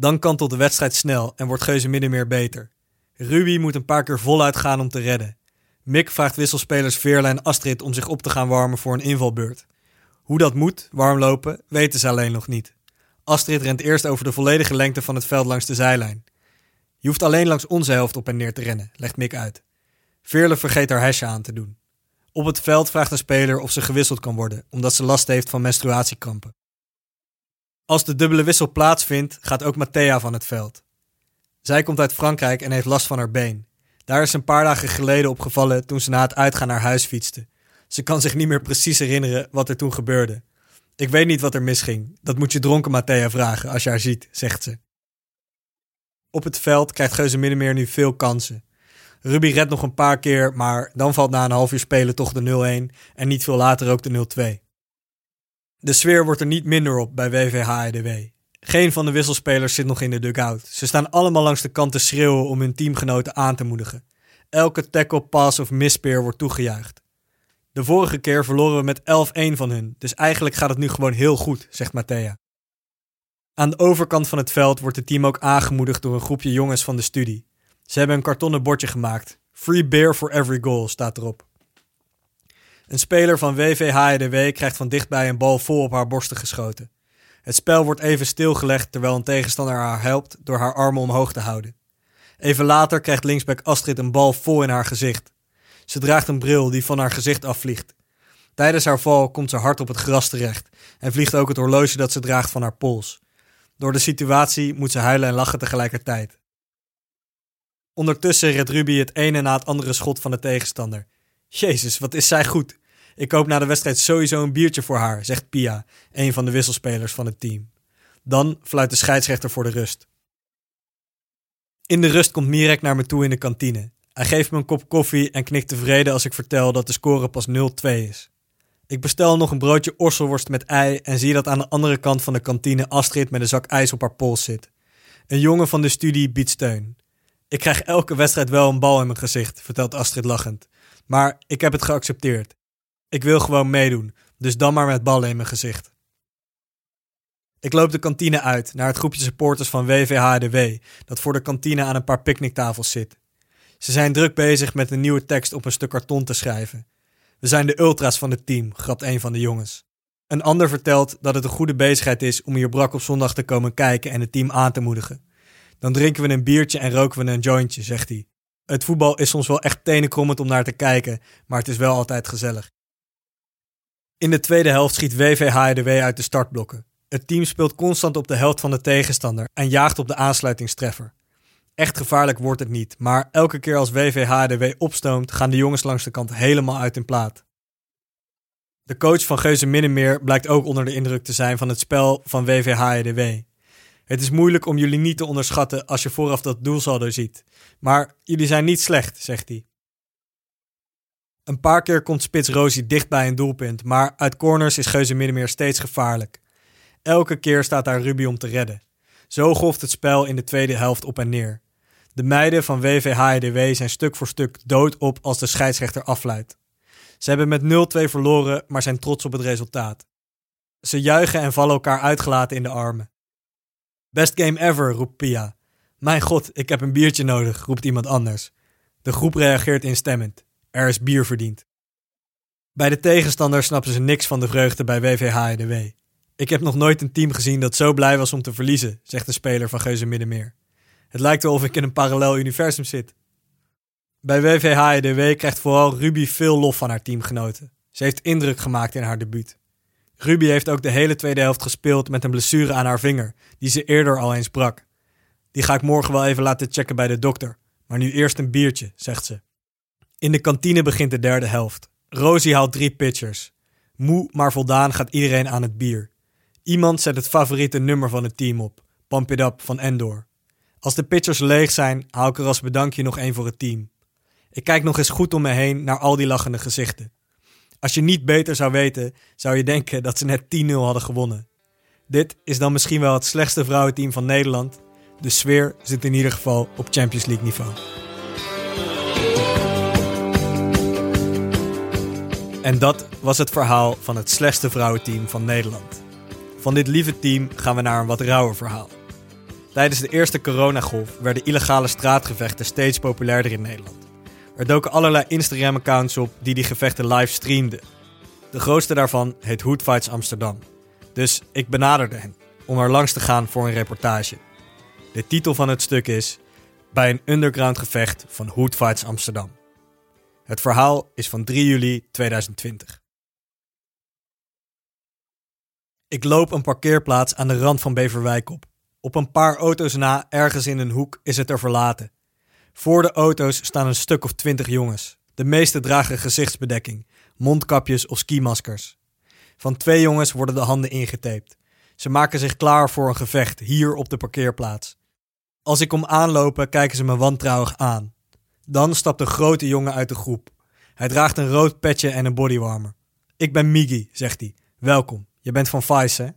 Dan kantelt de wedstrijd snel en wordt Geuze Middenmeer beter. Ruby moet een paar keer voluit gaan om te redden. Mick vraagt wisselspelers Veerle en Astrid om zich op te gaan warmen voor een invalbeurt. Hoe dat moet, warmlopen, weten ze alleen nog niet. Astrid rent eerst over de volledige lengte van het veld langs de zijlijn. Je hoeft alleen langs onze helft op en neer te rennen, legt Mick uit. Veerle vergeet haar hesje aan te doen. Op het veld vraagt een speler of ze gewisseld kan worden, omdat ze last heeft van menstruatiekrampen. Als de dubbele wissel plaatsvindt, gaat ook Matthea van het veld. Zij komt uit Frankrijk en heeft last van haar been. Daar is een paar dagen geleden opgevallen toen ze na het uitgaan naar huis fietste. Ze kan zich niet meer precies herinneren wat er toen gebeurde. Ik weet niet wat er misging. Dat moet je dronken Matthea vragen als je haar ziet, zegt ze. Op het veld krijgt Geuze Middenmeer nu veel kansen. Ruby redt nog een paar keer, maar dan valt na een half uur spelen toch de 0-1 en niet veel later ook de 0-2. De sfeer wordt er niet minder op bij WVH-EDW. Geen van de wisselspelers zit nog in de dugout. Ze staan allemaal langs de kant te schreeuwen om hun teamgenoten aan te moedigen. Elke tackle, pass of mispeer wordt toegejuicht. De vorige keer verloren we met 11-1 van hun, dus eigenlijk gaat het nu gewoon heel goed, zegt Matthea. Aan de overkant van het veld wordt het team ook aangemoedigd door een groepje jongens van de studie. Ze hebben een kartonnen bordje gemaakt. Free beer for every goal staat erop. Een speler van WVHDW krijgt van dichtbij een bal vol op haar borsten geschoten. Het spel wordt even stilgelegd terwijl een tegenstander haar helpt door haar armen omhoog te houden. Even later krijgt linksback Astrid een bal vol in haar gezicht. Ze draagt een bril die van haar gezicht afvliegt. Tijdens haar val komt ze hard op het gras terecht en vliegt ook het horloge dat ze draagt van haar pols. Door de situatie moet ze huilen en lachen tegelijkertijd. Ondertussen redt Ruby het ene na het andere schot van de tegenstander. Jezus, wat is zij goed. Ik koop na de wedstrijd sowieso een biertje voor haar, zegt Pia, een van de wisselspelers van het team. Dan fluit de scheidsrechter voor de rust. In de rust komt Mirek naar me toe in de kantine. Hij geeft me een kop koffie en knikt tevreden als ik vertel dat de score pas 0-2 is. Ik bestel nog een broodje orselworst met ei en zie dat aan de andere kant van de kantine Astrid met een zak ijs op haar pols zit. Een jongen van de studie biedt steun. Ik krijg elke wedstrijd wel een bal in mijn gezicht, vertelt Astrid lachend. Maar ik heb het geaccepteerd. Ik wil gewoon meedoen, dus dan maar met ballen in mijn gezicht. Ik loop de kantine uit naar het groepje supporters van WVHDW dat voor de kantine aan een paar picknicktafels zit. Ze zijn druk bezig met een nieuwe tekst op een stuk karton te schrijven. We zijn de ultra's van het team, grapt een van de jongens. Een ander vertelt dat het een goede bezigheid is om hier brak op zondag te komen kijken en het team aan te moedigen. Dan drinken we een biertje en roken we een jointje, zegt hij. Het voetbal is soms wel echt tenenkrommend om naar te kijken, maar het is wel altijd gezellig. In de tweede helft schiet WVH de uit de startblokken. Het team speelt constant op de helft van de tegenstander en jaagt op de aansluitingstreffer. Echt gevaarlijk wordt het niet, maar elke keer als WVH opstoomt, gaan de jongens langs de kant helemaal uit in plaat. De coach van Geuze Middenmeer blijkt ook onder de indruk te zijn van het spel van WVH Het is moeilijk om jullie niet te onderschatten als je vooraf dat doelsaldo ziet. Maar jullie zijn niet slecht, zegt hij. Een paar keer komt Spits Rosie dicht bij een doelpunt, maar uit corners is Geuze Middenmeer steeds gevaarlijk. Elke keer staat daar Ruby om te redden. Zo golft het spel in de tweede helft op en neer. De meiden van WVHDW zijn stuk voor stuk dood op als de scheidsrechter afluit. Ze hebben met 0-2 verloren, maar zijn trots op het resultaat. Ze juichen en vallen elkaar uitgelaten in de armen. Best game ever, roept Pia. Mijn god, ik heb een biertje nodig, roept iemand anders. De groep reageert instemmend. Er is bier verdiend. Bij de tegenstander snappen ze niks van de vreugde bij WVH-EDW. Ik heb nog nooit een team gezien dat zo blij was om te verliezen, zegt de speler van Geuze Middenmeer. Het lijkt wel of ik in een parallel universum zit. Bij WVH-EDW krijgt vooral Ruby veel lof van haar teamgenoten. Ze heeft indruk gemaakt in haar debuut. Ruby heeft ook de hele tweede helft gespeeld met een blessure aan haar vinger, die ze eerder al eens brak. Die ga ik morgen wel even laten checken bij de dokter. Maar nu eerst een biertje, zegt ze. In de kantine begint de derde helft. Rosie haalt drie pitchers. Moe maar voldaan gaat iedereen aan het bier. Iemand zet het favoriete nummer van het team op, Pump It Up van Endor. Als de pitchers leeg zijn, haal ik er als bedankje nog één voor het team. Ik kijk nog eens goed om me heen naar al die lachende gezichten. Als je niet beter zou weten, zou je denken dat ze net 10-0 hadden gewonnen. Dit is dan misschien wel het slechtste vrouwenteam van Nederland. De sfeer zit in ieder geval op Champions League niveau. En dat was het verhaal van het slechtste vrouwenteam van Nederland. Van dit lieve team gaan we naar een wat rauwer verhaal. Tijdens de eerste coronagolf werden illegale straatgevechten steeds populairder in Nederland. Er doken allerlei Instagram-accounts op die die gevechten live streamden. De grootste daarvan heet Hood Fights Amsterdam. Dus ik benaderde hen om er langs te gaan voor een reportage. De titel van het stuk is Bij een underground gevecht van Hood Fights Amsterdam. Het verhaal is van 3 juli 2020. Ik loop een parkeerplaats aan de rand van Beverwijk op. Op een paar auto's na, ergens in een hoek, is het er verlaten. Voor de auto's staan een stuk of twintig jongens. De meeste dragen gezichtsbedekking, mondkapjes of skimaskers. Van twee jongens worden de handen ingetaped. Ze maken zich klaar voor een gevecht hier op de parkeerplaats. Als ik kom aanlopen, kijken ze me wantrouwig aan. Dan stapt een grote jongen uit de groep. Hij draagt een rood petje en een bodywarmer. Ik ben Migi, zegt hij. Welkom, je bent van Vice, hè?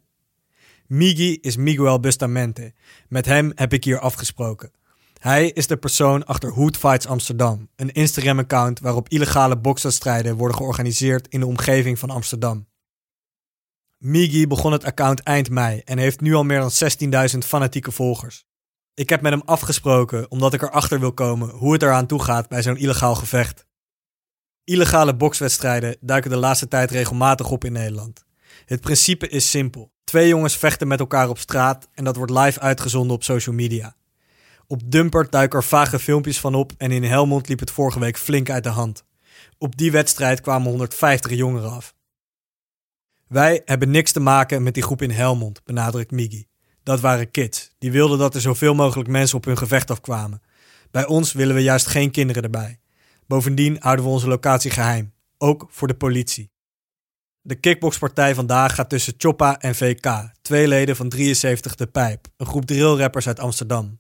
Migi is Miguel Bustamente. Met hem heb ik hier afgesproken. Hij is de persoon achter Hood Fights Amsterdam, een Instagram-account waarop illegale bokswedstrijden worden georganiseerd in de omgeving van Amsterdam. Migi begon het account eind mei en heeft nu al meer dan 16.000 fanatieke volgers. Ik heb met hem afgesproken omdat ik erachter wil komen hoe het eraan toe gaat bij zo'n illegaal gevecht. Illegale bokswedstrijden duiken de laatste tijd regelmatig op in Nederland. Het principe is simpel. Twee jongens vechten met elkaar op straat en dat wordt live uitgezonden op social media. Op Dumper duiken er vage filmpjes van op en in Helmond liep het vorige week flink uit de hand. Op die wedstrijd kwamen 150 jongeren af. Wij hebben niks te maken met die groep in Helmond, benadrukt Migi. Dat waren kids. Die wilden dat er zoveel mogelijk mensen op hun gevecht afkwamen. Bij ons willen we juist geen kinderen erbij. Bovendien houden we onze locatie geheim, ook voor de politie. De kickboxpartij vandaag gaat tussen Choppa en VK, twee leden van 73 De Pijp, een groep drillrappers uit Amsterdam.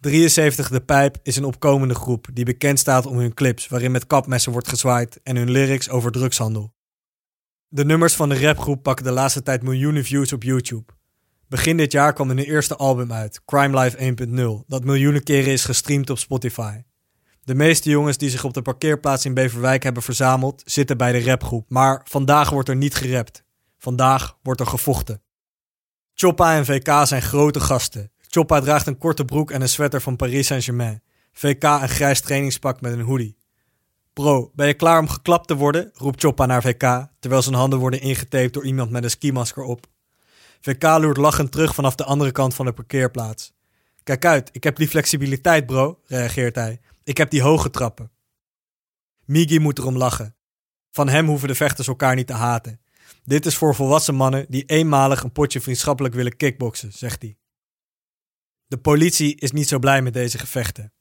73 De Pijp is een opkomende groep die bekend staat om hun clips waarin met kapmessen wordt gezwaaid en hun lyrics over drugshandel. De nummers van de rapgroep pakken de laatste tijd miljoenen views op YouTube. Begin dit jaar kwam hun eerste album uit, Crime Life 1.0, dat miljoenen keren is gestreamd op Spotify. De meeste jongens die zich op de parkeerplaats in Beverwijk hebben verzameld, zitten bij de rapgroep. Maar vandaag wordt er niet gerapt. Vandaag wordt er gevochten. Choppa en VK zijn grote gasten. Choppa draagt een korte broek en een sweater van Paris Saint-Germain. VK een grijs trainingspak met een hoodie. Bro, ben je klaar om geklapt te worden? roept Choppa naar VK, terwijl zijn handen worden ingetaped door iemand met een skimasker op. VK loert lachend terug vanaf de andere kant van de parkeerplaats. Kijk uit, ik heb die flexibiliteit, bro, reageert hij. Ik heb die hoge trappen. Migi moet erom lachen. Van hem hoeven de vechters elkaar niet te haten. Dit is voor volwassen mannen die eenmalig een potje vriendschappelijk willen kickboksen, zegt hij. De politie is niet zo blij met deze gevechten.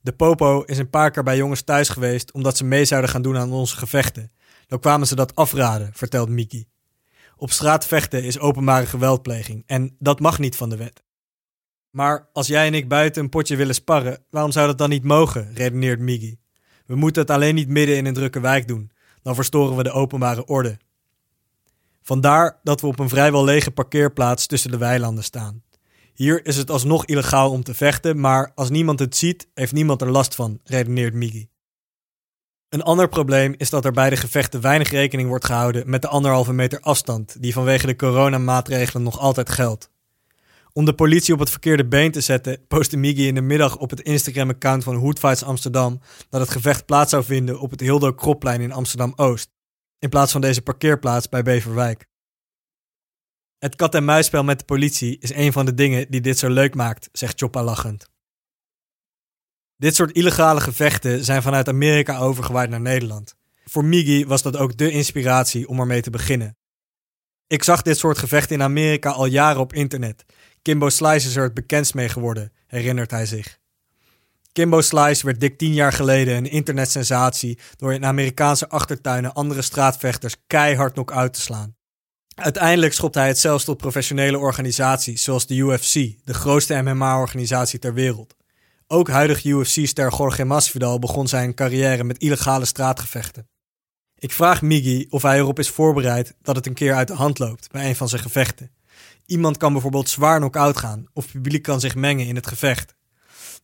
De Popo is een paar keer bij jongens thuis geweest omdat ze mee zouden gaan doen aan onze gevechten. Dan kwamen ze dat afraden, vertelt Miki. Op straat vechten is openbare geweldpleging en dat mag niet van de wet. Maar als jij en ik buiten een potje willen sparren, waarom zou dat dan niet mogen? redeneert Migi. We moeten het alleen niet midden in een drukke wijk doen, dan verstoren we de openbare orde. Vandaar dat we op een vrijwel lege parkeerplaats tussen de weilanden staan. Hier is het alsnog illegaal om te vechten, maar als niemand het ziet, heeft niemand er last van, redeneert Migi. Een ander probleem is dat er bij de gevechten weinig rekening wordt gehouden met de anderhalve meter afstand, die vanwege de coronamaatregelen nog altijd geldt. Om de politie op het verkeerde been te zetten, postte Migi in de middag op het Instagram-account van Hoodfights Amsterdam dat het gevecht plaats zou vinden op het Hildo Kropplein in Amsterdam-Oost, in plaats van deze parkeerplaats bij Beverwijk. Het kat-en-muisspel met de politie is een van de dingen die dit zo leuk maakt, zegt Choppa lachend. Dit soort illegale gevechten zijn vanuit Amerika overgewaaid naar Nederland. Voor Migi was dat ook de inspiratie om ermee te beginnen. Ik zag dit soort gevechten in Amerika al jaren op internet. Kimbo Slice is er het bekendst mee geworden, herinnert hij zich. Kimbo Slice werd dik tien jaar geleden een internetsensatie door in Amerikaanse achtertuinen andere straatvechters keihard knock-out te slaan. Uiteindelijk schopt hij het zelfs tot professionele organisaties zoals de UFC, de grootste MMA-organisatie ter wereld. Ook huidig UFC-ster Jorge Masvidal begon zijn carrière met illegale straatgevechten. Ik vraag Migi of hij erop is voorbereid dat het een keer uit de hand loopt bij een van zijn gevechten. Iemand kan bijvoorbeeld zwaar knock-out gaan of publiek kan zich mengen in het gevecht.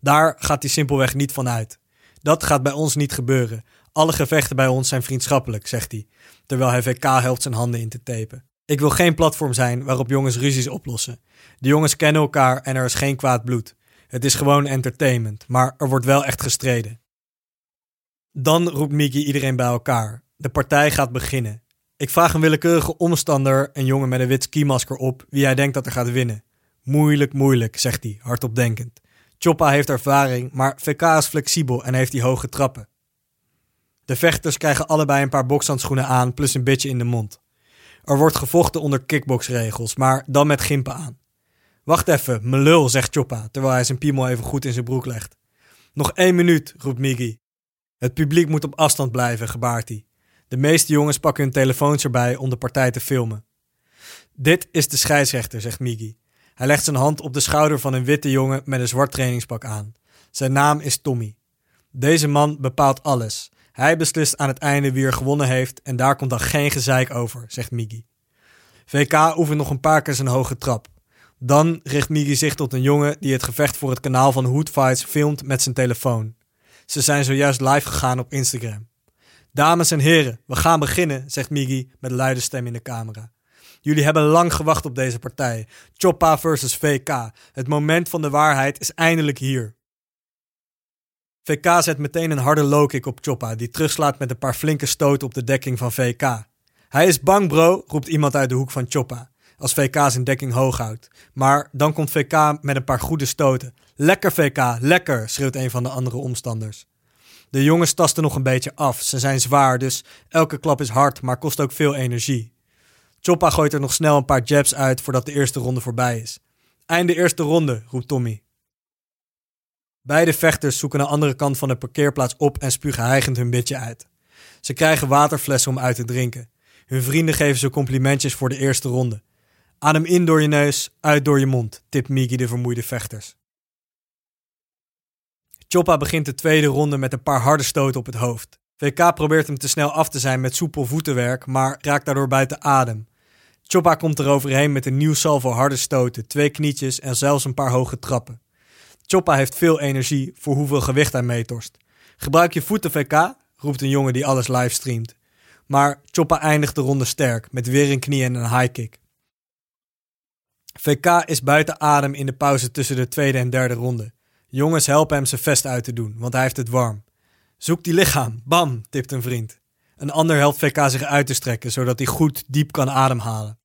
Daar gaat hij simpelweg niet van uit. Dat gaat bij ons niet gebeuren. Alle gevechten bij ons zijn vriendschappelijk, zegt hij, terwijl hij VK helpt zijn handen in te tapen. Ik wil geen platform zijn waarop jongens ruzies oplossen. De jongens kennen elkaar en er is geen kwaad bloed. Het is gewoon entertainment, maar er wordt wel echt gestreden. Dan roept Miki iedereen bij elkaar. De partij gaat beginnen. Ik vraag een willekeurige omstander, een jongen met een wit skimasker op, wie hij denkt dat er gaat winnen. Moeilijk, moeilijk, zegt hij, hardop denkend. Choppa heeft ervaring, maar VK is flexibel en heeft die hoge trappen. De vechters krijgen allebei een paar bokshandschoenen aan, plus een beetje in de mond. Er wordt gevochten onder kickboxregels, maar dan met gimpen aan. Wacht even, me lul, zegt Choppa, terwijl hij zijn piemel even goed in zijn broek legt. Nog één minuut, roept Miggy. Het publiek moet op afstand blijven, gebaart hij. De meeste jongens pakken hun telefoons erbij om de partij te filmen. Dit is de scheidsrechter, zegt Miggy. Hij legt zijn hand op de schouder van een witte jongen met een zwart trainingspak aan. Zijn naam is Tommy. Deze man bepaalt alles. Hij beslist aan het einde wie er gewonnen heeft en daar komt dan geen gezeik over, zegt Miggy. VK oefent nog een paar keer zijn hoge trap. Dan richt Miggy zich tot een jongen die het gevecht voor het kanaal van Hood Fights filmt met zijn telefoon. Ze zijn zojuist live gegaan op Instagram. Dames en heren, we gaan beginnen, zegt Miggy met luide stem in de camera. Jullie hebben lang gewacht op deze partij. Choppa versus VK. Het moment van de waarheid is eindelijk hier. VK zet meteen een harde low kick op Choppa, die terugslaat met een paar flinke stoten op de dekking van VK. Hij is bang, bro, roept iemand uit de hoek van Choppa, als VK zijn dekking hoog houdt. Maar dan komt VK met een paar goede stoten. Lekker VK, lekker, schreeuwt een van de andere omstanders. De jongens tasten nog een beetje af. Ze zijn zwaar, dus elke klap is hard, maar kost ook veel energie. Choppa gooit er nog snel een paar jabs uit voordat de eerste ronde voorbij is. Einde eerste ronde, roept Tommy. Beide vechters zoeken de andere kant van de parkeerplaats op en spugen hijgend hun bitje uit. Ze krijgen waterflessen om uit te drinken. Hun vrienden geven ze complimentjes voor de eerste ronde. Adem in door je neus, uit door je mond, tipt Migi de vermoeide vechters. Choppa begint de tweede ronde met een paar harde stoten op het hoofd. VK probeert hem te snel af te zijn met soepel voetenwerk, maar raakt daardoor buiten adem. Choppa komt er overheen met een nieuw salvo harde stoten, twee knietjes en zelfs een paar hoge trappen. Choppa heeft veel energie voor hoeveel gewicht hij meetorst. Gebruik je voeten, VK, roept een jongen die alles livestreamt. Maar Choppa eindigt de ronde sterk, met weer een knie en een high kick. VK is buiten adem in de pauze tussen de tweede en derde ronde. Jongens helpen hem zijn vest uit te doen, want hij heeft het warm. Zoek die lichaam, bam, tipt een vriend. Een ander helpt VK zich uit te strekken, zodat hij goed diep kan ademhalen.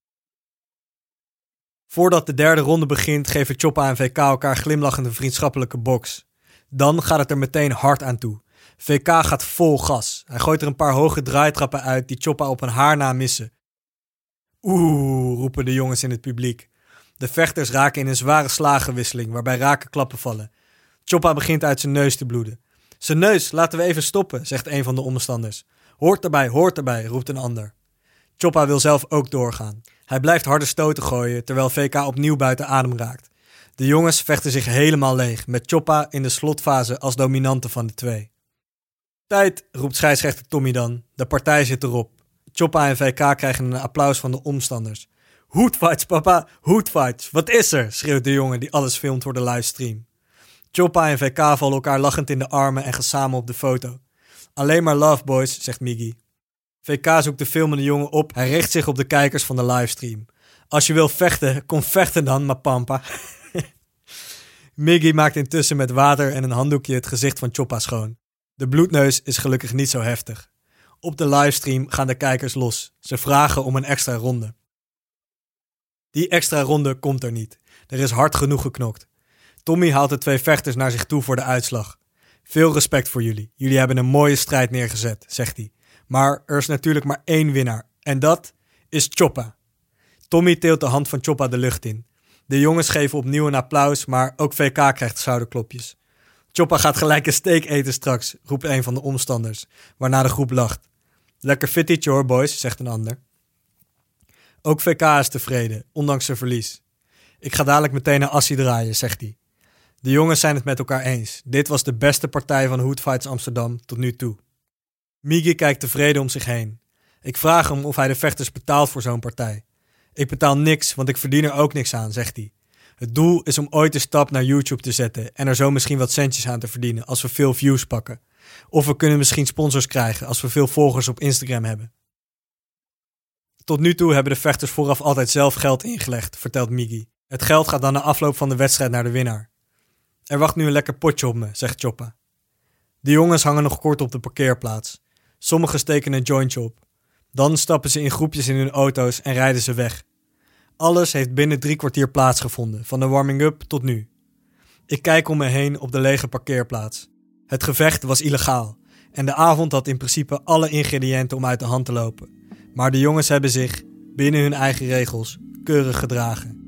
Voordat de derde ronde begint, geven Choppa en VK elkaar glimlachende vriendschappelijke box. Dan gaat het er meteen hard aan toe. VK gaat vol gas. Hij gooit er een paar hoge draaitrappen uit die Choppa op een haar na missen. Oeh, roepen de jongens in het publiek. De vechters raken in een zware slagenwisseling waarbij raken klappen vallen. Choppa begint uit zijn neus te bloeden. Zijn neus, laten we even stoppen, zegt een van de omstanders. Hoort erbij, hoort erbij, roept een ander. Choppa wil zelf ook doorgaan. Hij blijft harde stoten gooien, terwijl VK opnieuw buiten adem raakt. De jongens vechten zich helemaal leeg, met Choppa in de slotfase als dominante van de twee. Tijd, roept scheidsrechter Tommy dan. De partij zit erop. Choppa en VK krijgen een applaus van de omstanders. Hoodfights, papa, hoodfights. Wat is er? schreeuwt de jongen die alles filmt voor de livestream. Choppa en VK vallen elkaar lachend in de armen en gaan samen op de foto. Alleen maar love boys, zegt Miggy. VK zoekt de filmende jongen op. Hij richt zich op de kijkers van de livestream. Als je wil vechten, kom vechten dan, maar pampa. Miggy maakt intussen met water en een handdoekje het gezicht van Choppa schoon. De bloedneus is gelukkig niet zo heftig. Op de livestream gaan de kijkers los. Ze vragen om een extra ronde. Die extra ronde komt er niet. Er is hard genoeg geknokt. Tommy haalt de twee vechters naar zich toe voor de uitslag. Veel respect voor jullie. Jullie hebben een mooie strijd neergezet, zegt hij. Maar er is natuurlijk maar één winnaar. En dat is Choppa. Tommy teelt de hand van Choppa de lucht in. De jongens geven opnieuw een applaus, maar ook VK krijgt schouderklopjes. Choppa gaat gelijk een steak eten straks, roept een van de omstanders, waarna de groep lacht. Lekker fittietje hoor, boys, zegt een ander. Ook VK is tevreden, ondanks zijn verlies. Ik ga dadelijk meteen naar Assie draaien, zegt hij. De jongens zijn het met elkaar eens. Dit was de beste partij van Hood Fights Amsterdam tot nu toe. Migi kijkt tevreden om zich heen. Ik vraag hem of hij de vechters betaalt voor zo'n partij. Ik betaal niks, want ik verdien er ook niks aan, zegt hij. Het doel is om ooit de stap naar YouTube te zetten en er zo misschien wat centjes aan te verdienen als we veel views pakken. Of we kunnen misschien sponsors krijgen als we veel volgers op Instagram hebben. Tot nu toe hebben de vechters vooraf altijd zelf geld ingelegd, vertelt Migi. Het geld gaat dan na afloop van de wedstrijd naar de winnaar. Er wacht nu een lekker potje op me, zegt Choppa. De jongens hangen nog kort op de parkeerplaats. Sommigen steken een jointje op. Dan stappen ze in groepjes in hun auto's en rijden ze weg. Alles heeft binnen drie kwartier plaatsgevonden, van de warming-up tot nu. Ik kijk om me heen op de lege parkeerplaats. Het gevecht was illegaal en de avond had in principe alle ingrediënten om uit de hand te lopen. Maar de jongens hebben zich, binnen hun eigen regels, keurig gedragen.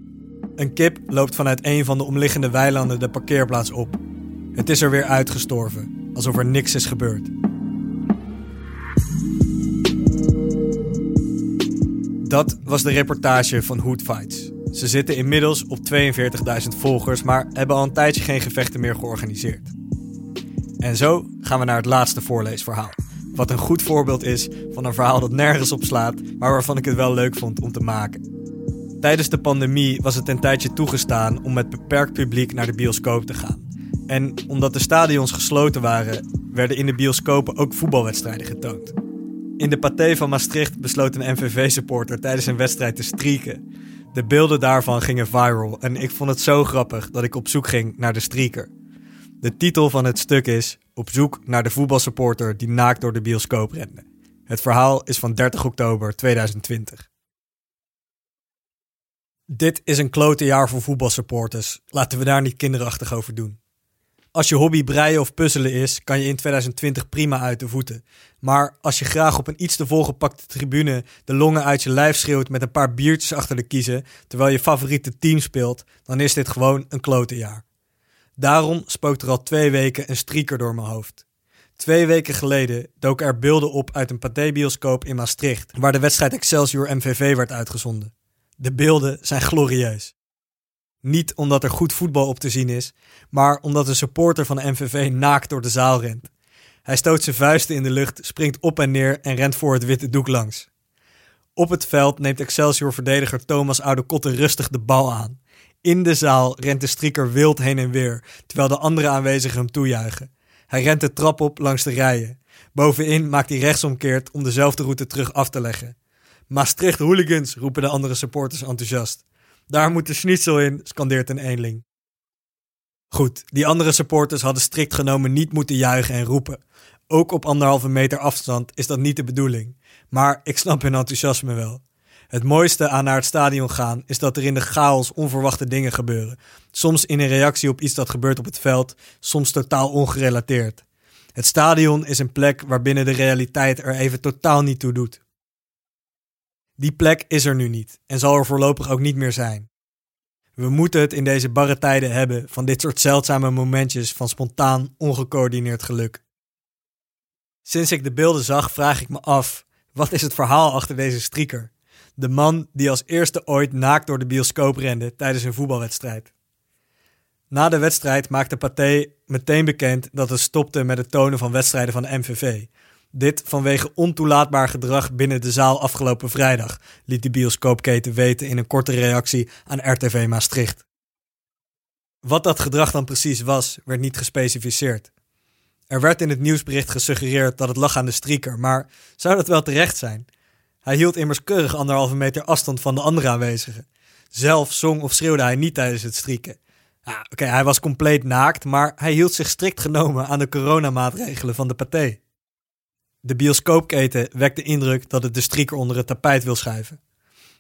Een kip loopt vanuit een van de omliggende weilanden de parkeerplaats op. Het is er weer uitgestorven, alsof er niks is gebeurd. Dat was de reportage van Hood Fights. Ze zitten inmiddels op 42.000 volgers, maar hebben al een tijdje geen gevechten meer georganiseerd. En zo gaan we naar het laatste voorleesverhaal. Wat een goed voorbeeld is van een verhaal dat nergens op slaat, maar waarvan ik het wel leuk vond om te maken. Tijdens de pandemie was het een tijdje toegestaan om met beperkt publiek naar de bioscoop te gaan. En omdat de stadions gesloten waren, werden in de bioscopen ook voetbalwedstrijden getoond. In de Pathé van Maastricht besloot een MVV-supporter tijdens een wedstrijd te strieken. De beelden daarvan gingen viral en ik vond het zo grappig dat ik op zoek ging naar de strieker. De titel van het stuk is Op zoek naar de voetbalsupporter die naakt door de bioscoop rende. Het verhaal is van 30 oktober 2020. Dit is een klote jaar voor voetbalsupporters. Laten we daar niet kinderachtig over doen. Als je hobby breien of puzzelen is, kan je in 2020 prima uit de voeten. Maar als je graag op een iets te volgepakte tribune de longen uit je lijf schreeuwt met een paar biertjes achter de kiezen, terwijl je favoriete team speelt, dan is dit gewoon een klote jaar. Daarom spookt er al twee weken een strieker door mijn hoofd. Twee weken geleden doken er beelden op uit een pathé-bioscoop in Maastricht, waar de wedstrijd Excelsior MVV werd uitgezonden. De beelden zijn glorieus. Niet omdat er goed voetbal op te zien is, maar omdat een supporter van de MVV naakt door de zaal rent. Hij stoot zijn vuisten in de lucht, springt op en neer en rent voor het witte doek langs. Op het veld neemt Excelsior-verdediger Thomas Oudekotte rustig de bal aan. In de zaal rent de strieker wild heen en weer, terwijl de andere aanwezigen hem toejuichen. Hij rent de trap op langs de rijen. Bovenin maakt hij rechtsomkeert om dezelfde route terug af te leggen. Maastricht hooligans, roepen de andere supporters enthousiast. Daar moet de schnitzel in, scandeert een eenling. Goed, die andere supporters hadden strikt genomen niet moeten juichen en roepen. Ook op anderhalve meter afstand is dat niet de bedoeling. Maar ik snap hun enthousiasme wel. Het mooiste aan naar het stadion gaan is dat er in de chaos onverwachte dingen gebeuren. Soms in een reactie op iets dat gebeurt op het veld, soms totaal ongerelateerd. Het stadion is een plek waarbinnen de realiteit er even totaal niet toe doet. Die plek is er nu niet en zal er voorlopig ook niet meer zijn. We moeten het in deze barre tijden hebben van dit soort zeldzame momentjes van spontaan, ongecoördineerd geluk. Sinds ik de beelden zag, vraag ik me af: wat is het verhaal achter deze strieker? De man die als eerste ooit naakt door de bioscoop rende tijdens een voetbalwedstrijd. Na de wedstrijd maakte Pathé meteen bekend dat het stopte met het tonen van wedstrijden van de MVV, dit vanwege ontoelaatbaar gedrag binnen de zaal afgelopen vrijdag, liet de bioscoopketen weten in een korte reactie aan RTV Maastricht. Wat dat gedrag dan precies was, werd niet gespecificeerd. Er werd in het nieuwsbericht gesuggereerd dat het lag aan de strieker, maar zou dat wel terecht zijn? Hij hield immers keurig anderhalve meter afstand van de andere aanwezigen. Zelf zong of schreeuwde hij niet tijdens het strieken. Ja, Oké, hij was compleet naakt, maar hij hield zich strikt genomen aan de coronamaatregelen van de paté. De bioscoopketen wekt de indruk dat het de strieker onder het tapijt wil schuiven.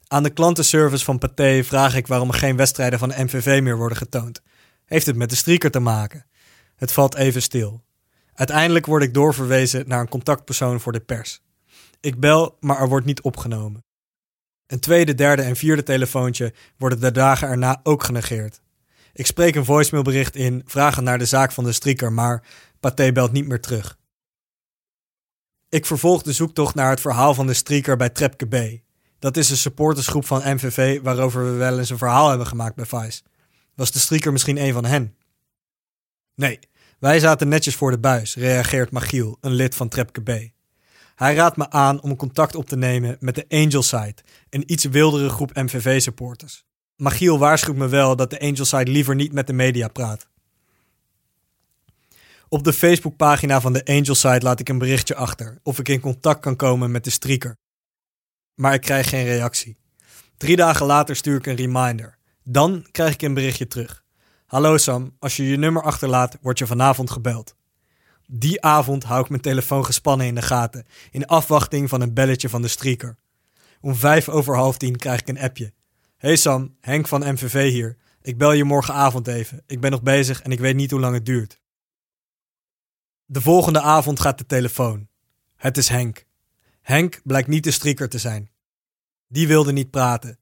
Aan de klantenservice van Pathé vraag ik waarom er geen wedstrijden van de MVV meer worden getoond. Heeft het met de strieker te maken? Het valt even stil. Uiteindelijk word ik doorverwezen naar een contactpersoon voor de pers. Ik bel, maar er wordt niet opgenomen. Een tweede, derde en vierde telefoontje worden de dagen erna ook genegeerd. Ik spreek een voicemailbericht in, vragen naar de zaak van de strieker, maar Pathé belt niet meer terug. Ik vervolg de zoektocht naar het verhaal van de streaker bij Trepke B. Dat is een supportersgroep van MVV waarover we wel eens een verhaal hebben gemaakt bij Vice. Was de streaker misschien een van hen? Nee, wij zaten netjes voor de buis, reageert Machiel, een lid van Trepke B. Hij raadt me aan om contact op te nemen met de Angel Side, een iets wildere groep MVV-supporters. Magiel waarschuwt me wel dat de Angel Side liever niet met de media praat. Op de Facebookpagina van de Angel Side laat ik een berichtje achter of ik in contact kan komen met de streaker. Maar ik krijg geen reactie. Drie dagen later stuur ik een reminder. Dan krijg ik een berichtje terug. Hallo Sam, als je je nummer achterlaat, word je vanavond gebeld. Die avond hou ik mijn telefoon gespannen in de gaten, in afwachting van een belletje van de streaker. Om vijf over half tien krijg ik een appje. Hey Sam, Henk van MVV hier. Ik bel je morgenavond even. Ik ben nog bezig en ik weet niet hoe lang het duurt. De volgende avond gaat de telefoon. Het is Henk. Henk blijkt niet de streaker te zijn. Die wilde niet praten.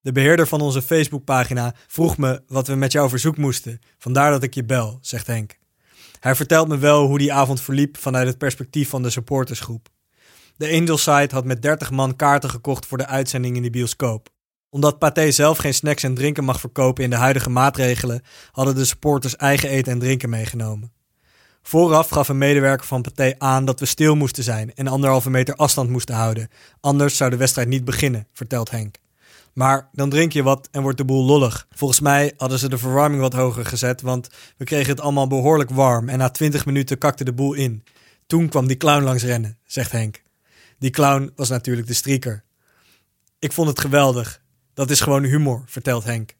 De beheerder van onze Facebookpagina vroeg me wat we met jouw verzoek moesten. Vandaar dat ik je bel, zegt Henk. Hij vertelt me wel hoe die avond verliep vanuit het perspectief van de supportersgroep. De Angel Site had met 30 man kaarten gekocht voor de uitzending in de bioscoop. Omdat Pathé zelf geen snacks en drinken mag verkopen in de huidige maatregelen, hadden de supporters eigen eten en drinken meegenomen. Vooraf gaf een medewerker van Pathé aan dat we stil moesten zijn en anderhalve meter afstand moesten houden. Anders zou de wedstrijd niet beginnen, vertelt Henk. Maar dan drink je wat en wordt de boel lollig. Volgens mij hadden ze de verwarming wat hoger gezet, want we kregen het allemaal behoorlijk warm en na 20 minuten kakte de boel in. Toen kwam die clown langs rennen, zegt Henk. Die clown was natuurlijk de strieker. Ik vond het geweldig. Dat is gewoon humor, vertelt Henk.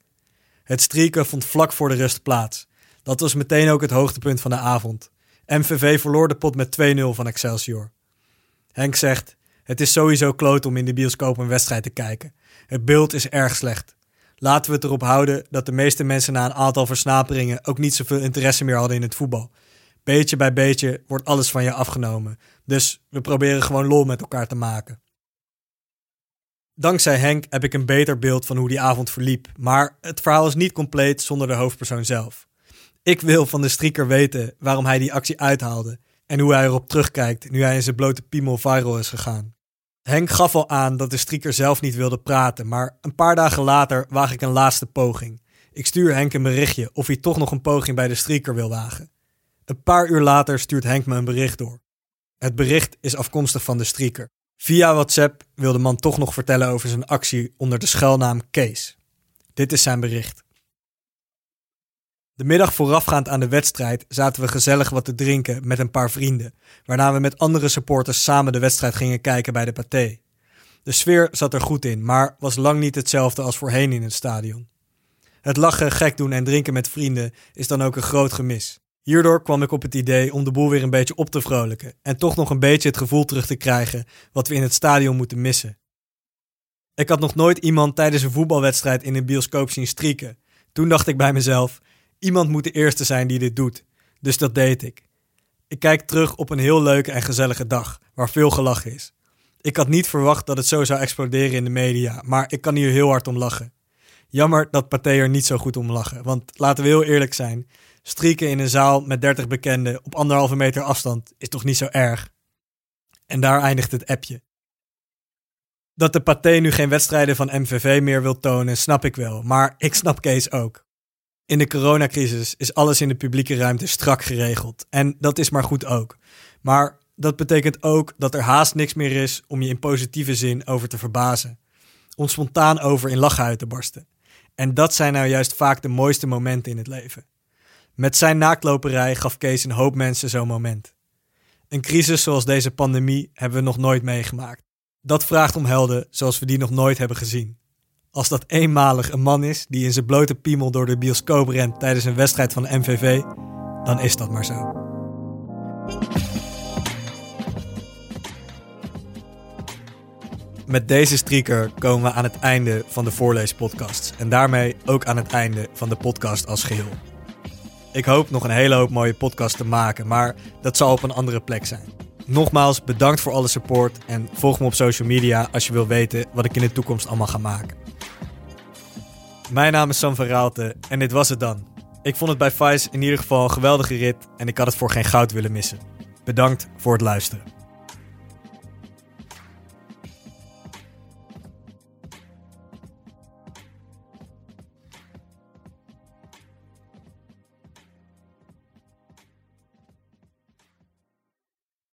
Het strieken vond vlak voor de rust plaats. Dat was meteen ook het hoogtepunt van de avond. MVV verloor de pot met 2-0 van Excelsior. Henk zegt: Het is sowieso kloot om in de bioscoop een wedstrijd te kijken. Het beeld is erg slecht. Laten we het erop houden dat de meeste mensen na een aantal versnaperingen ook niet zoveel interesse meer hadden in het voetbal. Beetje bij beetje wordt alles van je afgenomen. Dus we proberen gewoon lol met elkaar te maken. Dankzij Henk heb ik een beter beeld van hoe die avond verliep, maar het verhaal is niet compleet zonder de hoofdpersoon zelf. Ik wil van de strieker weten waarom hij die actie uithaalde en hoe hij erop terugkijkt nu hij in zijn blote piemel viral is gegaan. Henk gaf al aan dat de strieker zelf niet wilde praten, maar een paar dagen later waag ik een laatste poging. Ik stuur Henk een berichtje of hij toch nog een poging bij de strieker wil wagen. Een paar uur later stuurt Henk me een bericht door. Het bericht is afkomstig van de strieker. Via WhatsApp wil de man toch nog vertellen over zijn actie onder de schuilnaam Kees. Dit is zijn bericht. De middag voorafgaand aan de wedstrijd zaten we gezellig wat te drinken met een paar vrienden, waarna we met andere supporters samen de wedstrijd gingen kijken bij de Pathé. De sfeer zat er goed in, maar was lang niet hetzelfde als voorheen in het stadion. Het lachen, gek doen en drinken met vrienden is dan ook een groot gemis. Hierdoor kwam ik op het idee om de boel weer een beetje op te vrolijken en toch nog een beetje het gevoel terug te krijgen wat we in het stadion moeten missen. Ik had nog nooit iemand tijdens een voetbalwedstrijd in een bioscoop zien strieken. Toen dacht ik bij mezelf: Iemand moet de eerste zijn die dit doet. Dus dat deed ik. Ik kijk terug op een heel leuke en gezellige dag, waar veel gelachen is. Ik had niet verwacht dat het zo zou exploderen in de media, maar ik kan hier heel hard om lachen. Jammer dat Pathé er niet zo goed om lachen, want laten we heel eerlijk zijn, strieken in een zaal met 30 bekenden op anderhalve meter afstand is toch niet zo erg. En daar eindigt het appje. Dat de Pathé nu geen wedstrijden van MVV meer wil tonen, snap ik wel, maar ik snap Kees ook. In de coronacrisis is alles in de publieke ruimte strak geregeld. En dat is maar goed ook. Maar dat betekent ook dat er haast niks meer is om je in positieve zin over te verbazen. Om spontaan over in lachen uit te barsten. En dat zijn nou juist vaak de mooiste momenten in het leven. Met zijn naaktloperij gaf Kees een hoop mensen zo'n moment. Een crisis zoals deze pandemie hebben we nog nooit meegemaakt. Dat vraagt om helden zoals we die nog nooit hebben gezien. Als dat eenmalig een man is die in zijn blote piemel door de bioscoop rent tijdens een wedstrijd van de MVV, dan is dat maar zo. Met deze streaker komen we aan het einde van de voorleespodcast en daarmee ook aan het einde van de podcast als geheel. Ik hoop nog een hele hoop mooie podcast te maken, maar dat zal op een andere plek zijn. Nogmaals bedankt voor alle support en volg me op social media als je wil weten wat ik in de toekomst allemaal ga maken. Mijn naam is Sam van Raalte en dit was het dan. Ik vond het bij Vice in ieder geval een geweldige rit en ik had het voor geen goud willen missen. Bedankt voor het luisteren.